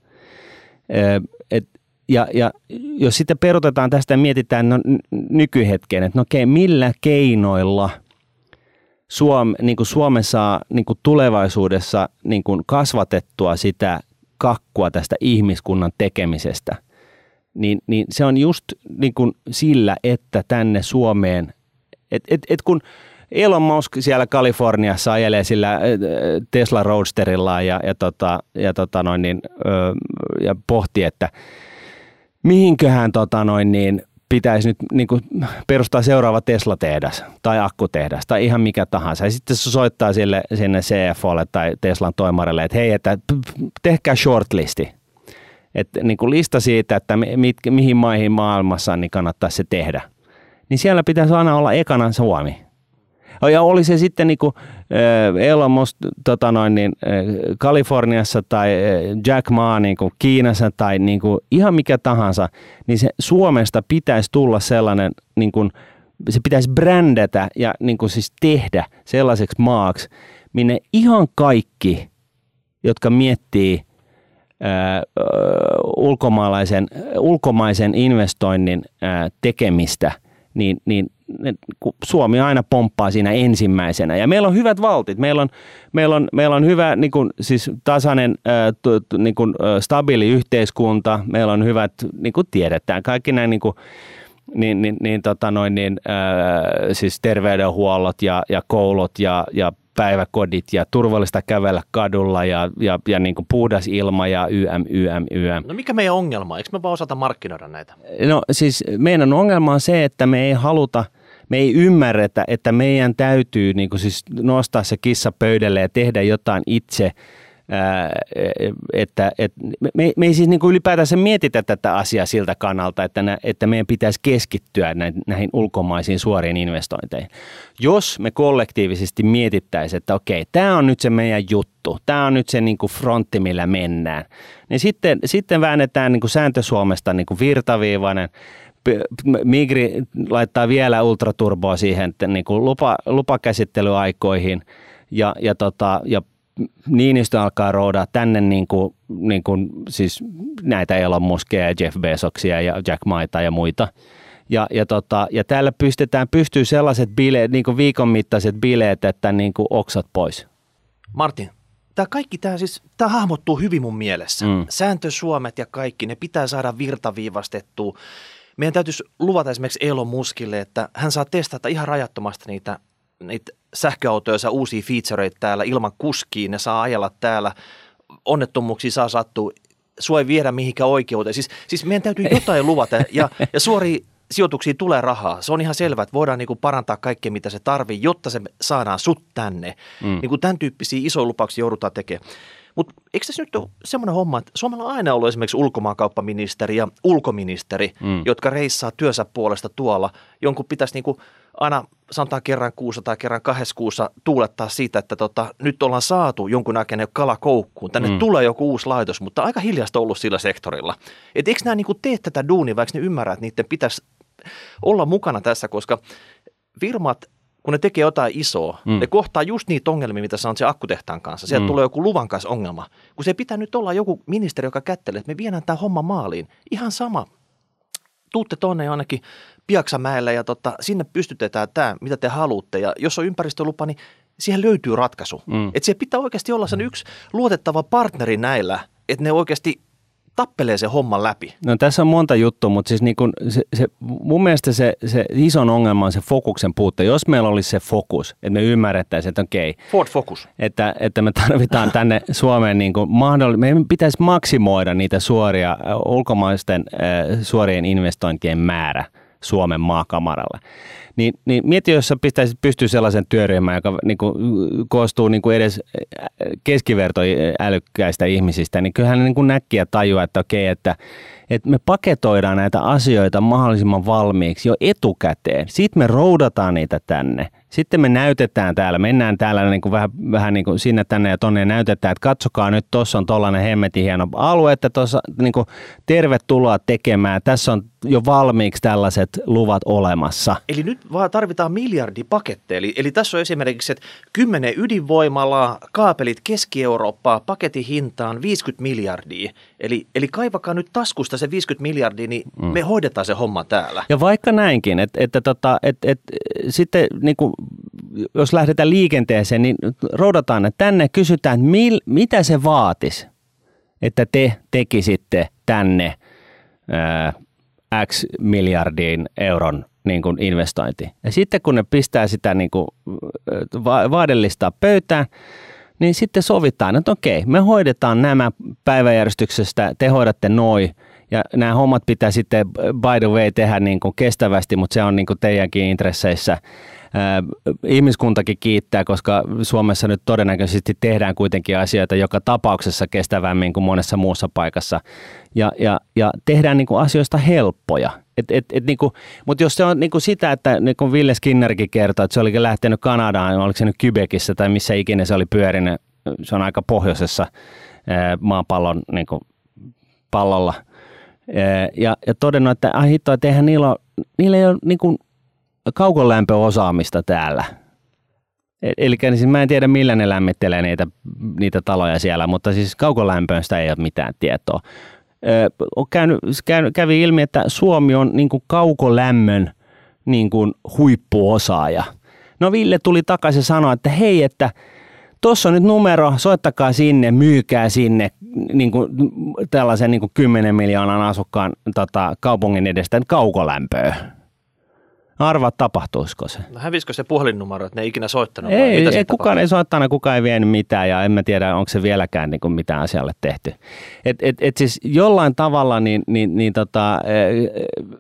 Ö, et, ja, ja jos sitten perutetaan tästä ja mietitään no, nykyhetkeen, että no okei, millä keinoilla – Suom, niin kuin Suomi saa niin kuin tulevaisuudessa niin kuin kasvatettua sitä kakkua tästä ihmiskunnan tekemisestä, niin, niin se on just niin kuin sillä, että tänne Suomeen, että et, et kun Elon Musk siellä Kaliforniassa ajelee sillä Tesla Roadsterilla ja, ja, tota, ja, tota noin niin, ja pohti, että mihinköhän tota noin niin, pitäisi nyt niin kuin, perustaa seuraava Tesla-tehdas tai akkutehdas tai ihan mikä tahansa. Ja sitten se soittaa sille, sinne CFOlle tai Teslan toimarille, että hei, että tehkää shortlisti. Että niin kuin lista siitä, että mit, mihin maihin maailmassa niin kannattaa se tehdä. Niin siellä pitäisi aina olla ekana Suomi. Ja oli se sitten niin kuin Elon Musk tota noin, niin, Kaliforniassa tai Jack Ma niin kuin Kiinassa tai niin kuin ihan mikä tahansa, niin se Suomesta pitäisi tulla sellainen, niin kuin, se pitäisi brändätä ja niin kuin siis tehdä sellaiseksi maaksi, minne ihan kaikki, jotka miettii ää, ulkomaalaisen, ulkomaisen investoinnin ää, tekemistä, niin, niin Suomi aina pomppaa siinä ensimmäisenä. Ja meillä on hyvät valtit. Meillä on, meillä on, meillä on hyvä niin kuin, siis tasainen, niin kuin, stabiili yhteiskunta. Meillä on hyvät, niin kuin tiedetään, kaikki näin niin kuin, niin, niin, niin, tota noin, niin äh, siis terveydenhuollot ja, ja koulut ja, ja päiväkodit ja turvallista kävellä kadulla ja, ja, ja niin kuin puhdas ilma ja YM, YM, YM. No mikä meidän ongelma? Eikö me vaan osata markkinoida näitä? No siis meidän ongelma on se, että me ei haluta, me ei ymmärretä, että meidän täytyy niin kuin siis nostaa se kissa pöydälle ja tehdä jotain itse – että, että me, me ei siis niin kuin ylipäätänsä mietitä tätä asiaa siltä kannalta, että, nä, että meidän pitäisi keskittyä näihin, näihin ulkomaisiin suoriin investointeihin. Jos me kollektiivisesti mietittäisiin, että okei, tämä on nyt se meidän juttu, tämä on nyt se niin kuin frontti, millä mennään, niin sitten, sitten väännetään niin kuin sääntö Suomesta niin kuin virtaviivainen, Migri laittaa vielä ultraturboa siihen niin kuin lupa, lupakäsittelyaikoihin ja, ja, tota, ja Niinistö alkaa roudaa tänne niin kuin, niin kuin, siis näitä Elon Muskia ja Jeff Bezoksia ja Jack Maita ja muita. Ja, ja, tota, ja täällä pystytään, pystyy sellaiset bileet, niin kuin viikon mittaiset bileet, että niin kuin oksat pois. Martin, tämä kaikki, tämä siis, tämä hahmottuu hyvin mun mielessä. Mm. Suomet ja kaikki, ne pitää saada virtaviivastettua. Meidän täytyisi luvata esimerkiksi Elon Muskille, että hän saa testata ihan rajattomasti niitä niitä sähköautoja uusia featureita täällä ilman kuskiin, ne saa ajella täällä, onnettomuuksia saa sattua, sua ei viedä mihinkään oikeuteen. Siis, siis meidän täytyy jotain luvata ja, ja suori sijoituksia tulee rahaa. Se on ihan selvää, että voidaan niin kuin parantaa kaikkea, mitä se tarvii, jotta se saadaan sut tänne. Mm. Niin kuin tämän tyyppisiä isoja lupauksia joudutaan tekemään. Mutta eikö tässä nyt ole semmoinen homma, että Suomella on aina ollut esimerkiksi ulkomaankauppaministeri ja ulkoministeri, mm. jotka reissaa työnsä puolesta tuolla. Jonkun pitäisi niinku aina sanotaan kerran kuussa tai kerran kahdessa kuussa tuulettaa siitä, että tota, nyt ollaan saatu jonkun näköinen kala koukkuun. Tänne mm. tulee joku uusi laitos, mutta aika hiljasta ollut sillä sektorilla. Et eikö nämä niinku tee tätä duunia, vaikka ne ymmärrät, että niiden pitäisi olla mukana tässä, koska firmat kun ne tekee jotain isoa, mm. ne kohtaa just niitä ongelmia, mitä on se akkutehtaan kanssa. Sieltä mm. tulee joku luvan kanssa ongelma. Kun se pitää nyt olla joku ministeri, joka kättelee, että me viedään tämä homma maaliin. Ihan sama. Tuutte tuonne jonnekin Piaksamäelle ja tota, sinne pystytetään tämä, mitä te haluatte. Ja jos on ympäristölupa, niin siihen löytyy ratkaisu. Mm. Että se pitää oikeasti olla sen yksi luotettava partneri näillä, että ne oikeasti tappelee se homman läpi. No tässä on monta juttua, mutta siis niin kun se, se, mun mielestä se, se ison ongelma on se fokuksen puute. Jos meillä olisi se fokus, että me ymmärrettäisiin, että okei. Ford Focus. Että, että me tarvitaan tänne Suomeen, niin kuin mahdolli- meidän pitäisi maksimoida niitä suoria, ulkomaisten äh, suorien investointien määrä Suomen maakamaralle niin, niin mieti, jos sä pistäisit pystyä sellaisen työryhmän, joka niin kuin, koostuu niin kuin edes keskiverto älykkäistä ihmisistä, niin kyllähän niin kuin näkki ja tajua, että okei, että, että me paketoidaan näitä asioita mahdollisimman valmiiksi jo etukäteen. Sitten me roudataan niitä tänne. Sitten me näytetään täällä, mennään täällä niin kuin vähän, vähän niin kuin sinne tänne ja tonne ja näytetään, että katsokaa nyt, tuossa on tollainen hemmetin hieno alue, että tuossa niin kuin, tervetuloa tekemään. Tässä on jo valmiiksi tällaiset luvat olemassa. Eli nyt vaan tarvitaan miljardipaketteja. Eli, eli tässä on esimerkiksi, että 10 ydinvoimalaa, kaapelit Keski-Eurooppaa, paketin hintaan 50 miljardia. Eli, eli kaivakaa nyt taskusta se 50 miljardia, niin mm. me hoidetaan se homma täällä. Ja vaikka näinkin, että, että, tota, että, että sitten niin kuin, jos lähdetään liikenteeseen, niin roudataan että tänne, kysytään, mil, mitä se vaatisi, että te tekisitte tänne ää, X miljardin euron niin kuin investointi. Ja sitten kun ne pistää sitä niin kuin vaadellistaa pöytään, niin sitten sovitaan, että okei, me hoidetaan nämä päiväjärjestyksestä, te hoidatte noin, Ja nämä hommat pitää sitten by the way tehdä niin kuin kestävästi, mutta se on niin kuin teidänkin intresseissä. Ihmiskuntakin kiittää, koska Suomessa nyt todennäköisesti tehdään kuitenkin asioita joka tapauksessa kestävämmin kuin monessa muussa paikassa. Ja, ja, ja tehdään niin kuin asioista helppoja. Et, et, et niin kuin, mutta jos se on niin kuin sitä, että niin kuin Ville Skinnerikin kertoi, että se olikin lähtenyt Kanadaan, oliko se nyt Quebecissä tai missä ikinä se oli pyörinyt, se on aika pohjoisessa maapallon niin kuin pallolla. Ja, ja todennut, että ah, hitto, että eihän niillä, ole, niillä ei ole niin kuin kaukolämpöosaamista täällä. E, Eli siis mä en tiedä millä ne lämmittelee niitä, niitä taloja siellä, mutta siis kaukolämpöistä ei ole mitään tietoa. On käynyt, käynyt, kävi ilmi, että Suomi on niin kuin kaukolämmön niin kuin huippuosaaja. No Ville tuli takaisin sanoa, että hei, että tuossa on nyt numero, soittakaa sinne, myykää sinne niin kuin, tällaisen niin kuin 10 miljoonan asukkaan tota, kaupungin edestä kaukolämpöä. Arvaa, tapahtuisiko se. No hävisikö se puhelinnumero, että ne ei ikinä soittanut? Ei, ei, ei kukaan ei soittanut, kukaan ei vienyt mitään ja en mä tiedä, onko se vieläkään niin kuin mitään asialle tehty. Et, et, et siis jollain tavalla niin, niin, niin tota, e,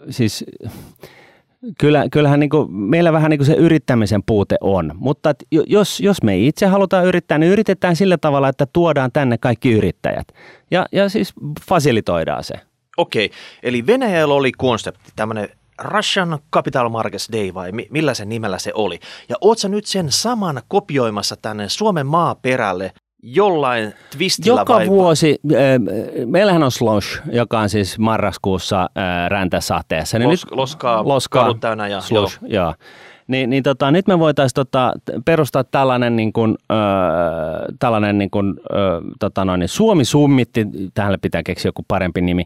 siis kyllä, kyllähän niin kuin, meillä vähän niin kuin se yrittämisen puute on, mutta jos, jos me itse halutaan yrittää, niin yritetään sillä tavalla, että tuodaan tänne kaikki yrittäjät ja, ja siis fasilitoidaan se. Okei, eli Venäjällä oli konsepti, tämmöinen Russian Capital Markets Day vai millä sen nimellä se oli. Ja oot sä nyt sen saman kopioimassa tänne Suomen maaperälle jollain twistillä Joka vai? vuosi, äh, meillähän on Slosh, joka on siis marraskuussa äh, räntäsateessa. Niin Los, nyt, loskaa, loskaa täynnä ja Slosh, joo. joo. Niin, niin tota, nyt me voitaisiin tota, perustaa tällainen, niin kuin, äh, tällainen niin kuin, äh, tota noin, niin Suomi-summitti, tähän pitää keksiä joku parempi nimi,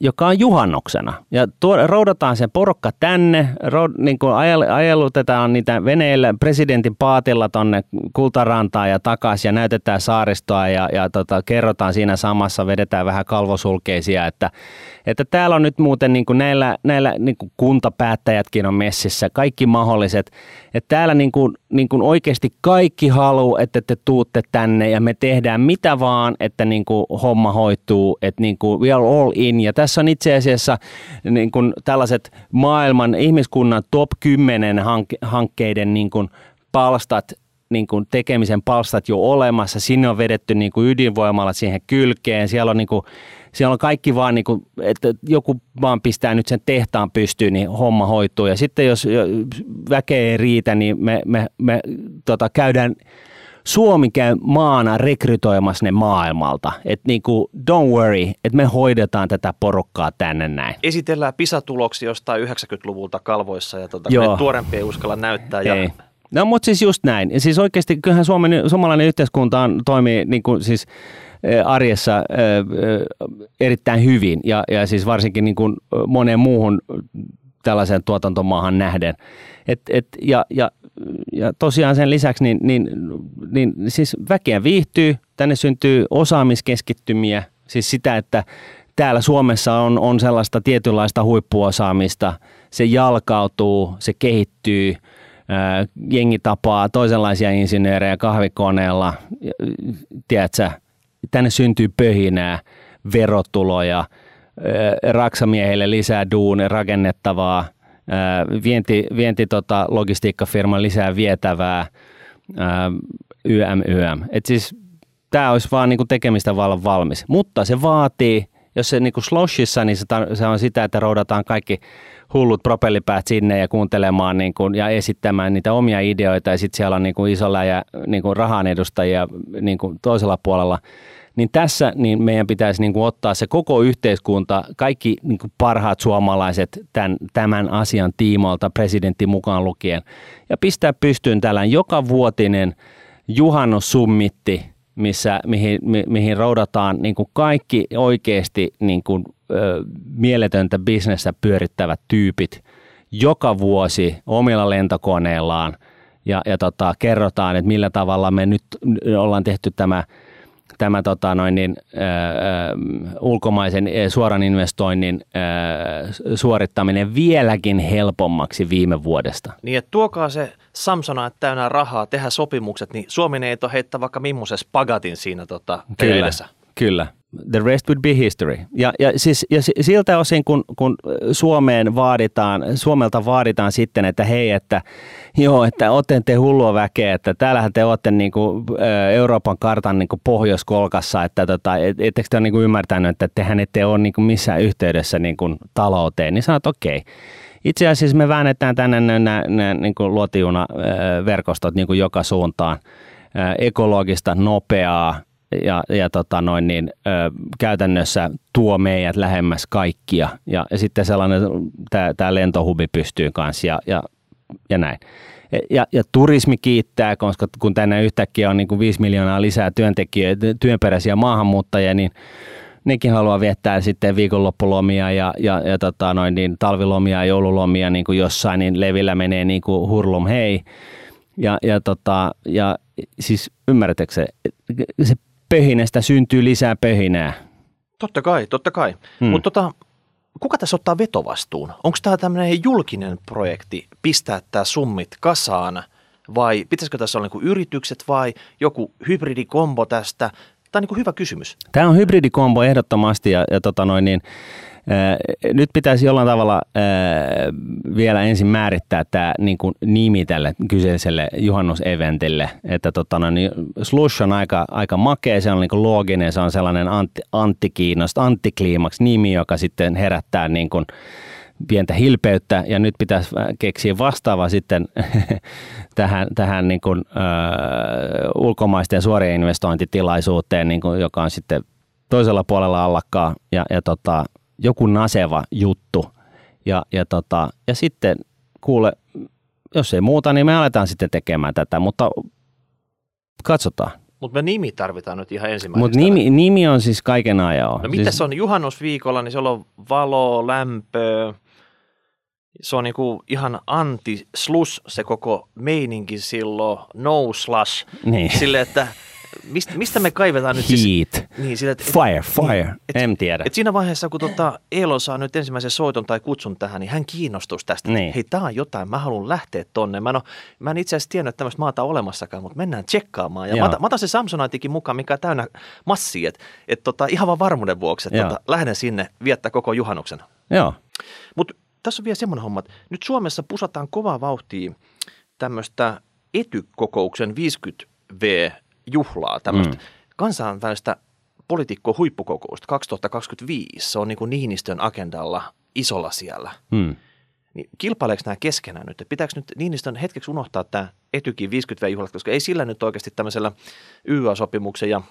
joka on juhannuksena. Ja tuo, roudataan se porukka tänne, roud, niin kuin ajelutetaan niitä veneillä presidentin paatilla tonne Kultarantaan ja takaisin ja näytetään saaristoa ja, ja tota, kerrotaan siinä samassa, vedetään vähän kalvosulkeisia, että, että täällä on nyt muuten niin kuin näillä, näillä niin kuin kuntapäättäjätkin on messissä, kaikki mahdolliset, että täällä niin kuin, niin kuin oikeasti kaikki haluaa, että te tuutte tänne ja me tehdään mitä vaan, että niin kuin homma hoituu, että niin kuin we are all in. Ja tässä on itse asiassa niin kuin tällaiset maailman ihmiskunnan top 10 hankkeiden niin kuin palstat niin kuin tekemisen palstat jo olemassa. Sinne on vedetty niin kuin ydinvoimalla siihen kylkeen. Siellä on, niin kuin, siellä on kaikki vaan, niin kuin, että joku vaan pistää nyt sen tehtaan pystyyn, niin homma hoituu. Ja sitten jos väkeä ei riitä, niin me, me, me tota, käydään Suomi käy maana rekrytoimassa ne maailmalta. Että niinku, don't worry, että me hoidetaan tätä porukkaa tänne näin. Esitellään PISA-tuloksia jostain 90-luvulta kalvoissa ja tuota, tuorempi ei uskalla näyttää. Ja... Ei. No mutta siis just näin. Ja siis oikeasti kyllähän Suomen, suomalainen yhteiskunta on, toimii niin kuin siis arjessa erittäin hyvin. Ja, ja siis varsinkin niin kuin moneen muuhun tällaiseen tuotantomaahan nähden. Et, et, ja, ja, ja tosiaan sen lisäksi niin, niin, niin siis väkeä viihtyy, tänne syntyy osaamiskeskittymiä, siis sitä, että täällä Suomessa on, on sellaista tietynlaista huippuosaamista, se jalkautuu, se kehittyy, jengi tapaa toisenlaisia insinöörejä kahvikoneella, tiedätkö, tänne syntyy pöhinää, verotuloja, raksamiehille lisää duun rakennettavaa, vienti, vienti tota, logistiikkafirman lisää vietävää, YM, YM. Et siis tämä olisi vaan niinku tekemistä vallan valmis. Mutta se vaatii, jos se niinku sloshissa, niin se, se on sitä, että roudataan kaikki hullut propellipäät sinne ja kuuntelemaan niin kuin, ja esittämään niitä omia ideoita ja sitten siellä on niin kuin isolla ja niin kuin rahan edustajia niin kuin toisella puolella – niin tässä niin meidän pitäisi niin kuin ottaa se koko yhteiskunta, kaikki niin kuin parhaat suomalaiset tämän, tämän asian tiimoilta, presidentti mukaan lukien, ja pistää pystyyn tällainen joka vuotinen juhannussummitti, missä, mihin, mi, mihin roudataan niin kuin kaikki oikeasti niin kuin, ö, mieletöntä bisnestä pyörittävät tyypit joka vuosi omilla lentokoneillaan ja, ja tota, kerrotaan, että millä tavalla me nyt ollaan tehty tämä – tämä tota, noin, niin, äh, ulkomaisen suoran investoinnin äh, suorittaminen vieläkin helpommaksi viime vuodesta. Niin, että tuokaa se Samsona täynnä rahaa, tehdä sopimukset, niin Suomi ei ole heittää vaikka millaisen spagatin siinä tota, Kyllä, kyllä. The rest would be history. Ja, ja, siis, ja siltä osin, kun, kun Suomeen vaaditaan, Suomelta vaaditaan sitten, että hei, että joo, että olette te hullua väkeä, että täällähän te olette niin kuin, Euroopan kartan niin kuin pohjoiskolkassa, että tota, et, ettekö te ole niin kuin ymmärtänyt, että tehän ette ole niin kuin missään yhteydessä niin kuin talouteen, niin sanot okei. Okay. Itse asiassa me väännetään tänne nämä, nämä niin luotijunaverkostot niin kuin joka suuntaan ekologista, nopeaa, ja, ja tota noin, niin, ö, käytännössä tuo meidät lähemmäs kaikkia. Ja, ja sitten sellainen, tämä lentohubi pystyy kanssa ja, ja, ja näin. Ja, ja turismi kiittää, koska kun tänne yhtäkkiä on niin kuin 5 miljoonaa lisää työntekijöitä, työnperäisiä maahanmuuttajia, niin nekin haluaa viettää sitten viikonloppulomia ja, ja, ja tota noin, niin talvilomia ja joululomia niin kuin jossain, niin levillä menee niin kuin hurlum hei. Ja, ja, tota, ja siis ymmärrättekö se, se pöhinästä syntyy lisää pöhinää. Totta kai, totta kai. Hmm. Mutta tota, kuka tässä ottaa vetovastuun? Onko tämä tämmöinen julkinen projekti pistää tämä summit kasaan vai pitäisikö tässä olla niinku yritykset vai joku hybridikombo tästä? Tämä on niinku hyvä kysymys. Tämä on hybridikombo ehdottomasti ja, ja tota noin niin, nyt pitäisi jollain tavalla vielä ensin määrittää tämä niin kuin nimi tälle kyseiselle juhannuseventille. Että tota, niin slush on aika, aika makea, se on niin kuin looginen, se on sellainen anti, anttikiinnosta, antikliimaks nimi, joka sitten herättää niin kuin pientä hilpeyttä ja nyt pitäisi keksiä vastaava sitten tähän, tähän niin kuin, ö, ulkomaisten suorien investointitilaisuuteen, niin kuin, joka on sitten toisella puolella allakkaa ja, ja tota, joku naseva juttu. Ja, ja, tota, ja sitten kuule, jos ei muuta, niin me aletaan sitten tekemään tätä, mutta katsotaan. Mutta me nimi tarvitaan nyt ihan ensimmäisenä. Mutta nimi, nimi on siis kaiken ajan. No mitä siis... se on juhannusviikolla, niin siellä on valo, lämpöä, se on niinku ihan anti-slus se koko meininki silloin, no slash. Niin. Sille, että mistä, mistä me kaivetaan nyt Heat. siis... Niin, sillä, että, fire, fire, niin, et, en tiedä. Et siinä vaiheessa, kun tota Eelo saa nyt ensimmäisen soiton tai kutsun tähän, niin hän kiinnostuisi tästä. Niin. Hei, tämä on jotain, mä haluan lähteä tonne. Mä, no, mä en itse asiassa tiennyt, että tämmöistä maata olemassakaan, mutta mennään tsekkaamaan. Ja mä, otan, mä otan se Samsonitekin mukaan, mikä on täynnä massia, että et tota, ihan vaan varmuuden vuoksi, että tota, lähden sinne viettää koko juhannuksen. Joo. Mutta tässä on vielä semmoinen homma, että nyt Suomessa pusataan kovaa vauhtia tämmöistä etykokouksen 50V juhlaa, tämmöistä mm. kansainvälistä poliitikko huippukokousta 2025. Se on niin kuin Niinistön agendalla isolla siellä. Mm. Niin kilpaileeko nämä keskenään nyt? Pitääkö nyt Niinistön hetkeksi unohtaa tämä Etykin 50V-juhlat, koska ei sillä nyt oikeasti tämmöisellä YA-sopimuksen ja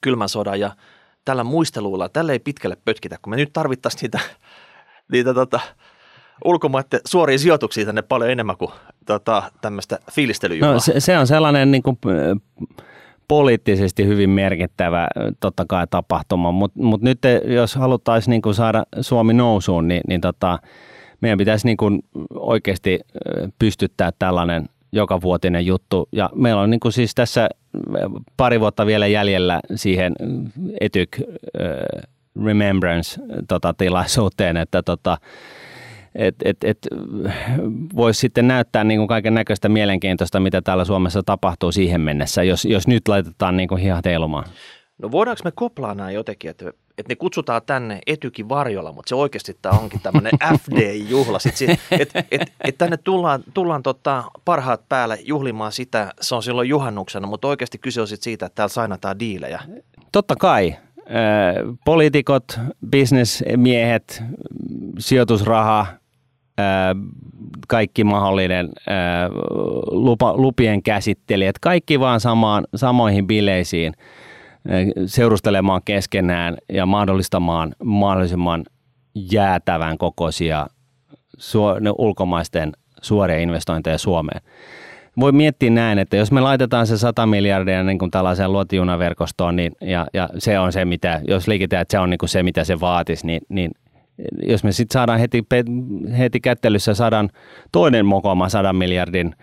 kylmän sodan ja tällä muisteluilla, tällä ei pitkälle pötkitä, kun me nyt tarvittaisiin niitä, niitä tota, ulkomaiden suoria sijoituksia tänne paljon enemmän kuin tota, tämmöistä fiilistelyjuhlaa. No, se, se on sellainen niin kuin, poliittisesti hyvin merkittävä totta kai tapahtuma, mutta mut nyt jos haluttaisiin niin saada Suomi nousuun, niin, niin tota, meidän pitäisi niin kuin oikeasti pystyttää tällainen joka vuotinen juttu. Ja meillä on niin kuin siis tässä pari vuotta vielä jäljellä siihen Etyk Remembrance-tilaisuuteen, tota, että tota, että et, et, voisi sitten näyttää niin kuin kaiken näköistä mielenkiintoista, mitä täällä Suomessa tapahtuu siihen mennessä, jos, jos nyt laitetaan niin kuin hihat heilumaan. No voidaanko me koplaa nämä jotenkin, että, että ne kutsutaan tänne Etykin varjolla, mutta se oikeasti tämä onkin tämmöinen FD-juhla. Että et, et tänne tullaan, tullaan tota parhaat päälle juhlimaan sitä, se on silloin juhannuksena, mutta oikeasti kyse on siitä, että täällä sainataan diilejä. Totta kai. Poliitikot, bisnesmiehet, sijoitusraha, kaikki mahdollinen lupa, lupien käsittelijät, kaikki vaan samaan, samoihin bileisiin seurustelemaan keskenään ja mahdollistamaan mahdollisimman jäätävän kokoisia ulkomaisten suoria investointeja Suomeen. Voi miettiä näin, että jos me laitetaan se 100 miljardia niin kuin tällaiseen luotijunaverkostoon, niin, ja, ja se on se, mitä, jos liikitään, että se on niin kuin se, mitä se vaatisi, niin, niin jos me sitten saadaan heti, heti kättelyssä sadan, toinen mokoma sadan miljardin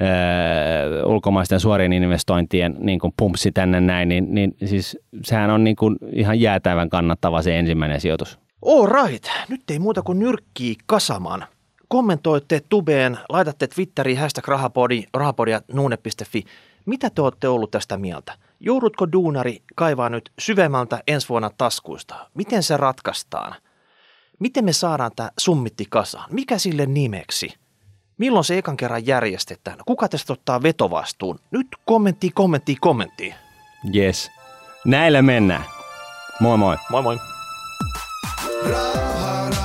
ö, ulkomaisten suorien investointien niin kuin pumpsi tänne näin, niin, niin siis sehän on niin kuin ihan jäätävän kannattava se ensimmäinen sijoitus. All right. Nyt ei muuta kuin nyrkkii kasamaan. Kommentoitte tubeen, laitatte Twitteriin hashtag rahapodi, rahapodia nuune.fi. Mitä te olette ollut tästä mieltä? Joudutko duunari kaivaa nyt syvemmältä ensi vuonna taskuista? Miten se ratkaistaan? Miten me saadaan tämä summitti kasaan? Mikä sille nimeksi? Milloin se ekan kerran järjestetään? Kuka tästä ottaa vetovastuun? Nyt kommentti, kommentti, kommentti. Yes. Näillä mennään. Moi moi. Moi moi. Raha